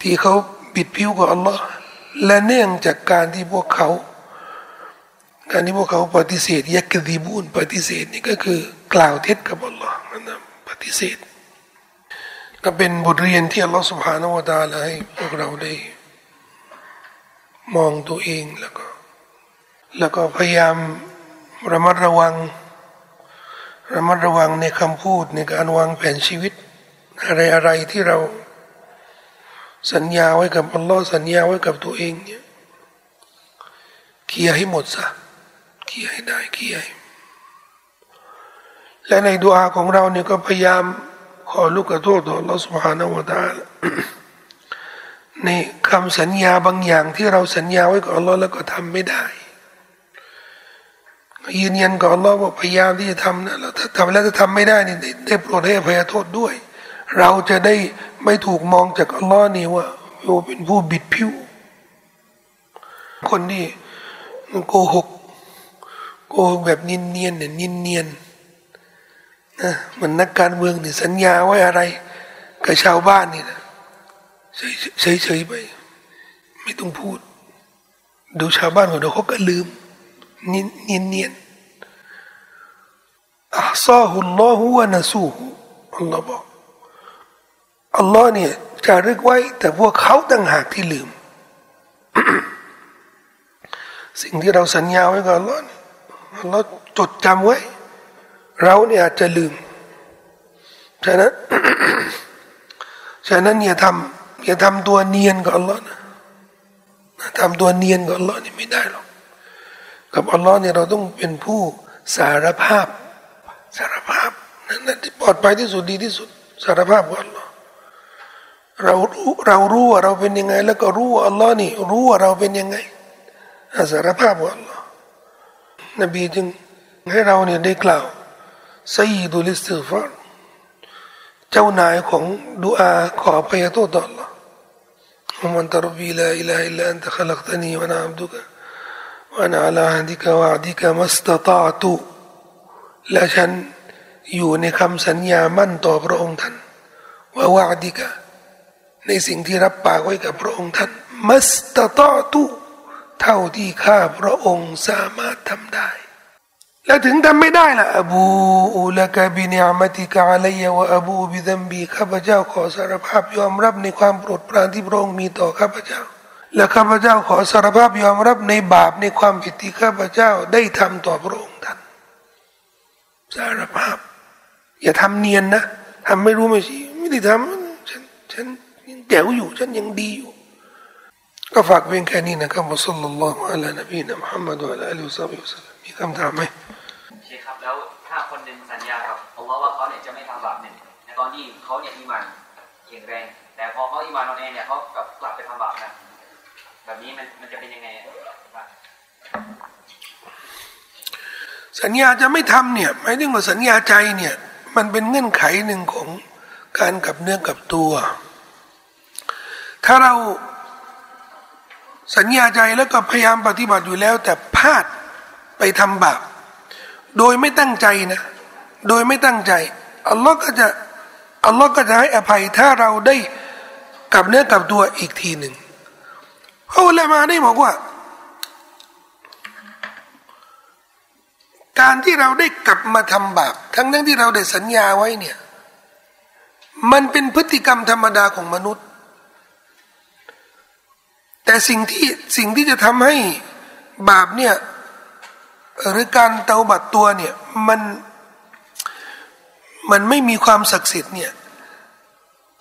ที่เขาปิดผิวกับอัลลอฮ์ และเนื่องจากการที่พวกเขา การที่พวกเขาปฏิเสธยักดีบุญปฏิเสธนี่ก็คือกล่าวเท็จกับอัลลอฮ์นะปฏิเสธก็เป็นบทเรียนที่อัลลอฮ์สุบฮานาวตาลให้พวกเราได้ มองตัวเองแล้วก็ แล้วก็พยายามระมัดระวัง ระมัดระวังในคำพูดในการวางแผนชีวิต อะไรอะไรที่เรา สัญญาไว้กับอัลลอฮ์สัญญาไว้กับตัวเองเนี่ยเคลียให้หมดซะเคลียให้ได้เคลียและในดุอาของเราเนี่ยก็พยายามขอลูกขอโทษต่ออัลลอฮ์ سبحانه และ تعالى ในคำสัญญาบางอย่างที่เราสัญญาไว้กับอัลลอฮ์แล้วก็ทำไม่ได้ยืนยันกับอัลลอฮ์ว่าพยายามที่จะทำนะแล้วถ้าทำแล้วจะทำไม่ได้นี่ได้โปรดให้อภัยโทษด้วย เราจะได้ไม่ถูกมองจากอัลลอฮ์นี่ว่าเราเป็นผู้บิดผิว คนที่โกหกโกหกแบบเนียนๆเนี่ยเนียนๆนะมันนักการเมืองเนี่ยสัญญาไว้อะไรกับชาวบ้านนี่นะเฉยๆไป ไม่ต้องพูด ดูชาวบ้านของเราเขาก็ลืมเนียนอัลซาฮุลลอฮุวะนะซูฮุอัลลอฮ์บอก อัลลอฮ์เนี่ยจะรึกไว้ แต่พวกเขาต่างหากที่ลืม สิ่งที่เราสัญญาไว้กับอัลลอฮ์อัลลอฮ์จดจำไว้ เราเนี่ยอาจจะลืมฉะนั้นฉะนั้นอย่าทำอย่าทำตัวเนียนกับอัลลอฮ์นะทำตัวเนียนกับอัลลอฮ์นี่ไม่ได้หรอกกับอัลลอฮ์เนี่ยเราต้องเป็นผู้สารภาพ สารภาพนั่นที่ปลอดภัยที่สุดดีที่สุด สารภาพกับอัลลอฮ์ เรารู้เรารู้ว่าเราเป็นยังไง แล้วก็รู้ว่าอัลลอฮ์นี่รู้ว่าเราเป็นยังไงสารภาพกับอัลลอฮ์นบีจึงให้เราเนี่ยได้กล่าวسيد الاستغفار เจ้านายของดุอาขออภัยโทษต่อ Allah มันตรบีลาอิลาอิลลาอันตะขลักตนีวะนาอับดุกะวะนาอัลาฮัดิกะวะดิกะมัสตตาตุและฉันอยู่ในคำสัญญามั่นต่อพระองค์ท่านว่าووعدك ในสิ่งที่รับปากไว้กับพระองค์ท่านما استطعت เท่าที่ข้าพระองค์สามารถทำได้ แล้วถึงทำไม่ได้ล่ะอบูอุลกบินิอามติกะอะลัยวะอบูบิดัมบีข้าพเจ้าขอสารภาพยอมรับในความโปรดปรานที่พระองค์มีต่อข้าพเจ้า และข้าพเจ้าขอสารภาพยอมรับในบาปในความผิดที่ข้าพเจ้าได้ทำต่อพระองค์ท่านสารภาพ อย่าทำเนียนนะทำไม่รู้ไม่ชี้ไม่ได้ทำฉันฉัน แจ๋วอยู่ฉันยังดีอยู่ ก็ฝากเพียงแค่นี้นะครับมุสลิมอัลลอฮฺอัลลอฮฺนบีนะมุฮัมมัดอัลลอฮฺอัลลอฮฺมีคำถามไหมแล้วถ้าคนหนึ่งสัญญากับอัลลอฮ์ว่าเขาเนี่ยจะไม่ทำบาปหนึ่งในตอนที่เขาเนี่ยอีมันแข็งแรง แต่พอเขาอีมันนอนเองเนี่ยเขากลับกลับไปทำบาปนะแบบนี้มันมันจะเป็นยังไงสัญญาจะไม่ทำเนี่ยหมายถึงว่าสัญญาใจเนี่ย มันเป็นเงื่อนไขหนึ่งของการกับเนื้อกับตัว ถ้าเราสัญญาใจแล้วก็พยายามปฏิบัติอยู่แล้ว แต่พลาดไปทำบาปโดยไม่ตั้งใจนะ โดยไม่ตั้งใจอัลลอฮ์ก็จะอัลลอฮ์ก็จะให้อภัยถ้าเราได้กลับเนื้อกลับตัวอีกทีหนึ่งพระอุลามาได้บอกว่า การที่เราได้กลับมาทำบาปทั้งนั้นที่เราได้สัญญาไว้เนี่ย มันเป็นพฤติกรรมธรรมดาของมนุษย์ แต่สิ่งที่สิ่งที่จะทำให้บาปเนี่ยหรือการเตาบัตตัวเนี่ยมันมันไม่มีความศักดิ์สิทธิ์เนี่ย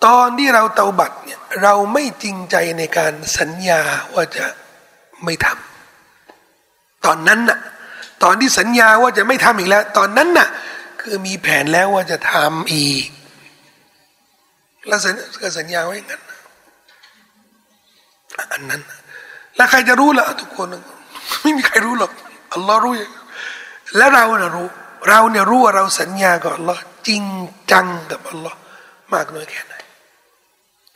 ตอนที่เราเตาบัตเนี่ยเราไม่จริงใจในการสัญญาว่าจะไม่ทำตอนนั้นน่ะตอนที่สัญญาว่าจะไม่ทำอีกแล้ว ตอนนั้นน่ะคือมีแผนแล้วว่าจะทำอีกแล้วก็สัญญาไว้งั้น อันนั้น แล้วใครจะรู้ล่ะทุกคน ไม่มีใครรู้หรอกอัลลอฮ์รู้และเราเนี่ยรู้ เราเนี่ยรู้ว่าเราสัญญากับอัลลอฮ์จริงจังกับอัลลอฮ์มากน้อยแค่ไหน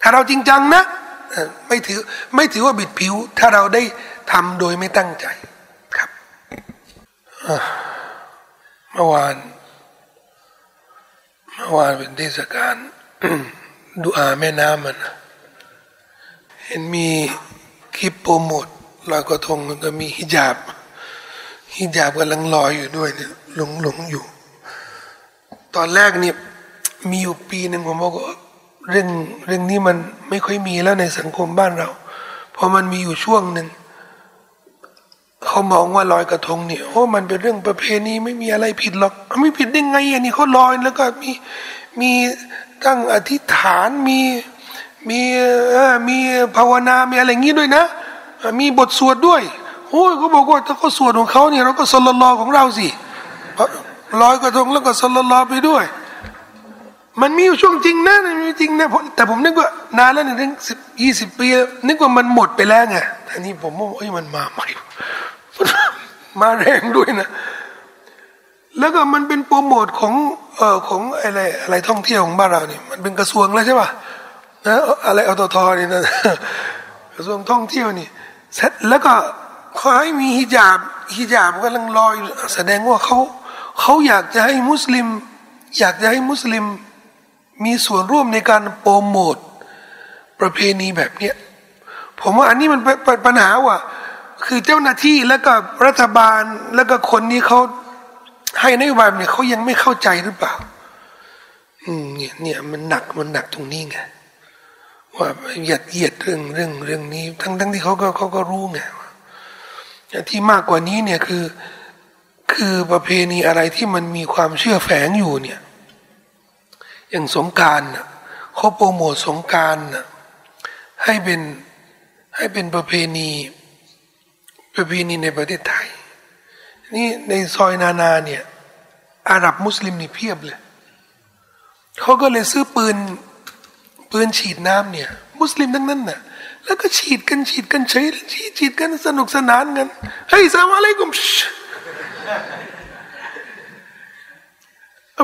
ถ้าเราจริงจังนะไม่ถือไม่ถือว่าบิดผิว ถ้าเราได้ทำโดยไม่ตั้งใจครับเมื่อวานเมื่อวานเป็นเทศกาลดูอาแม่น้ำมัน เห็นมีคลิปโปรโมทลอยกระทงก็มีฮิญาบฮิญาบกำลังลอยอยู่ด้วยเนี่ยหลงหลงอยู่ ตอนแรกเนี่ยมีอยู่ปีหนึ่งผมบอกว่าเรื่องเรื่องนี้มันไม่ค่อยมีแล้วในสังคมบ้านเรา เพอมันมีอยู่ช่วงหนึ่งเขามองว่าลอยกระทงเนี่ยโอ้มันเป็นเรื่องประเพณีไม่มีอะไรผิดหรอกไม่ผิดได้ไงอันนี้เขาลอยแล้วก็มีมีตั้งอธิษฐานมี มีมีภาวนา มีอะไรงี้ด้วยนะ มีบทสวดด้วยโอ้ยเขาบอกว่าถ้าเขาสวดของเขาเนี่ยเราก็สลลอของเราสิลอยกระทงแล้วก็สลลอไปด้วย มันมีอยู่ช่วงจริงนะมีจริงนะแต่ผมนึกว่านานแล้วนึ่งสิบยี่สิบปี นึกว่ามันหมดไปแล้วไงแต่นี่ผมว่าเอ้ยมันมาใหม่มาแรงด้วยนะ แล้วก็มันเป็นโปรโมทของเอ่อของอะไรอะไรท่องเที่ยวของบ้านเราเนี่ยมันเป็นกระทรวงแล้วใช่ป่ะ นะอะไรอตทนี่นะกระทรวงท่องเที่ยวนี่เสร็จแล้วก็ขาให้มีฮิญาบฮิญาบกำลังลอยแสดงว่าเขาเขาอยากจะให้มุสลิม อยากจะให้มุสลิม มีส่วนร่วมในการโปรโมทประเพณีแบบเนี้ยผมว่าอันนี้มันเป็นปัญหาว่ะคือเจ้าหน้าที่แล้วก็รัฐบาลแล้วก็คนนี้เขาให้นโยบายเนี่ยเขายังไม่เข้าใจหรือเปล่า อืมเนี่ยเนี่ยมันหนักมันหนักตรงนี้ไง ว่าเหยียดเหยียดเรื่องเรื่องเรื่องนี้ ทั้งทั้งที่เขาก็เขาก็รู้ไงที่มากกว่านี้เนี่ยคือคือประเพณีอะไรที่มันมีความเชื่อแฝงอยู่เนี่ยอย่างสงการน่ะเขาโปรโมทสงการน่ะให้เป็นให้เป็นประเพณีประเพณีในประเทศไทย นี่ในซอยนานาเนี่ยอาหรับมุสลิมนี่เพียบเลยเขาก็เลยซื้อปืน ปืนฉีดน้ำเนี่ย มุสลิมทั้งนั้นน่ะ แล้วก็ฉีดกันฉีดกันเฉยฉีดฉีดกันสนุกสนานกันเฮ้ยสามอะลัยกุม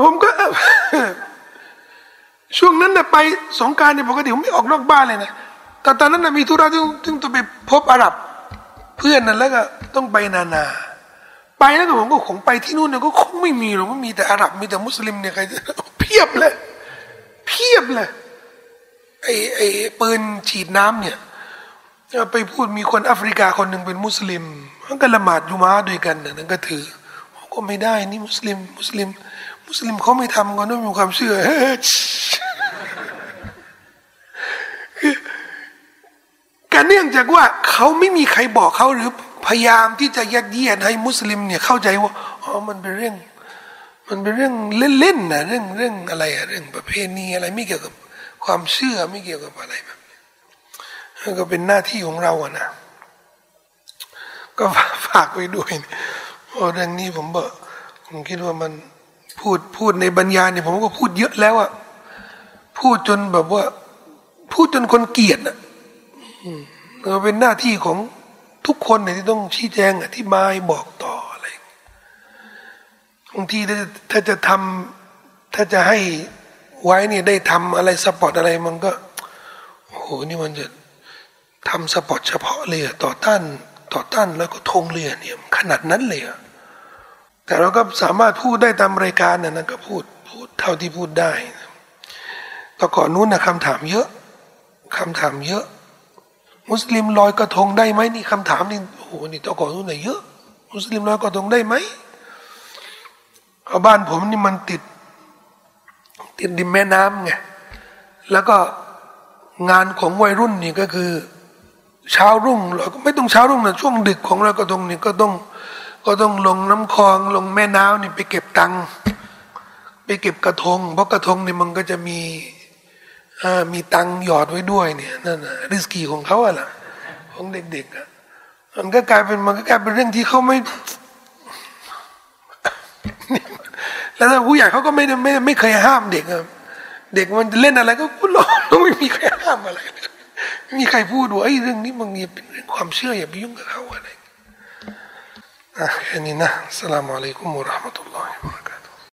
ผมก็ ช่วงนั้นน่ะไปสงการเนี่ยปกติผมไม่ออกนอกบ้านเลยนะแต่ตอนนั้นน่ะมีธุระที่ต้องไปพบอาหรับ เพื่อนนั่นแล้วก็ต้องไปนานา ไปแล้วผมก็คงไปที่นู่นเนี่ยก็คงไม่มีหรอกว่ามีแต่อาหรับมีแต่มุสลิมเนี่ยใครเพียบเลย เพียบเลย ไอ้ไอ้ปืนฉีดน้ำเนี่ยไปพูดมีคนแอฟริกาคนหนึ่งเป็นมุสลิมมันก็ละหมาดยูมาด้วยกันนะนั่นก็ถือก็ไม่ได้นี่มุสลิม มุสลิม มุสลิมเขาไม่ทำกันต้องมีความเชื่อการเนื่องจากว่าเขาไม่มีใครบอกเขาหรือพยายามที่จะยัดเยียดให้มุสลิมเนี่ยเข้าใจว่าอ๋อมันเป็นเรื่อง มันเป็นเรื่องเล่นๆนะเรื่องเรื่องอะไรอะเรื่องประเพณีอะไรไม่เกี่ยวกับ ความเชื่อไม่เกี่ยวกับอะไรแบบนี้ก็เป็นหน้าที่ของเราอะนะก็ฝากไว้ด้วยเพราะเรื่องนี้ผมบอกผมคิดว่ามันพูดพูดในบรรยายเนี่ยผมก็พูดเยอะแล้วอะพูดจนแบบว่า พูดจนคนเกลียดอะก็เป็นหน้าที่ของทุกคนเนี่ยที่ต้องชี้แจงอธิบายบอกต่ออะไรบางทีถ้าถ้าจะทำถ้าจะให้ ไว้เนี่ยได้ทำอะไรสปอร์ตอะไรมันก็โอ้โหนี่มันจะทำสปอร์ตเฉพาะเลยอต่อต้านต่อต้านแล้วก็ทงเรือเนี่ยขนาดนั้นเลยอะแต่เราก็สามารถพูดได้ตามรายการนะนะก็พูดพูดเท่าที่พูดได้แต่ก่อนนู้นนะคำถามเยอะคำถามเยอะ มุสลิมลอยกระทงได้ไหมนี่คำถามนี่โอ้โหนี่ตะก่อนนู้นน่ะเยอะ มุสลิมลอยกระทงได้ไหมเอาบ้านผมนี่มันติด ติดดิมแม่น้ำไงแล้วก็งานของวัยรุ่นนี่ก็คือ เช้ารุ่งเราก็ไม่ต้องเช้ารุ่งนะช่วงดึกของลอยกระทงนี่ก็ต้องก็ต้องลงน้ำคลองลงแม่น้ำนี่ไปเก็บตังค์ไปเก็บกระทง เพราะกระทงนี่มันก็จะมีมีตังหยอดไว้ด้วยเนี่ยนั่นนะริสกีของเขาอะล่ะของเด็กๆอะมันก็กลายเป็นมันก็กลายเป็นเรื่องที่เขาไม่ แล้วผู้ใหญ่เขาก็ไม่ไม่ไม่เคยห้ามเด็กเด็กมันเล่นอะไรก็พูดหลองไม่มีใครห้ามอะไรไม่มีใครพูดว่าไอ้เรื่องนี้มันเป็นเรื่องความเชื่ออย่าไปยุ่งกับเขาอะไรอะแค่นี้นะสลามอะลัยกุมุรราะห์มะตุลลอฮิวะบะเราะกาตุฮ์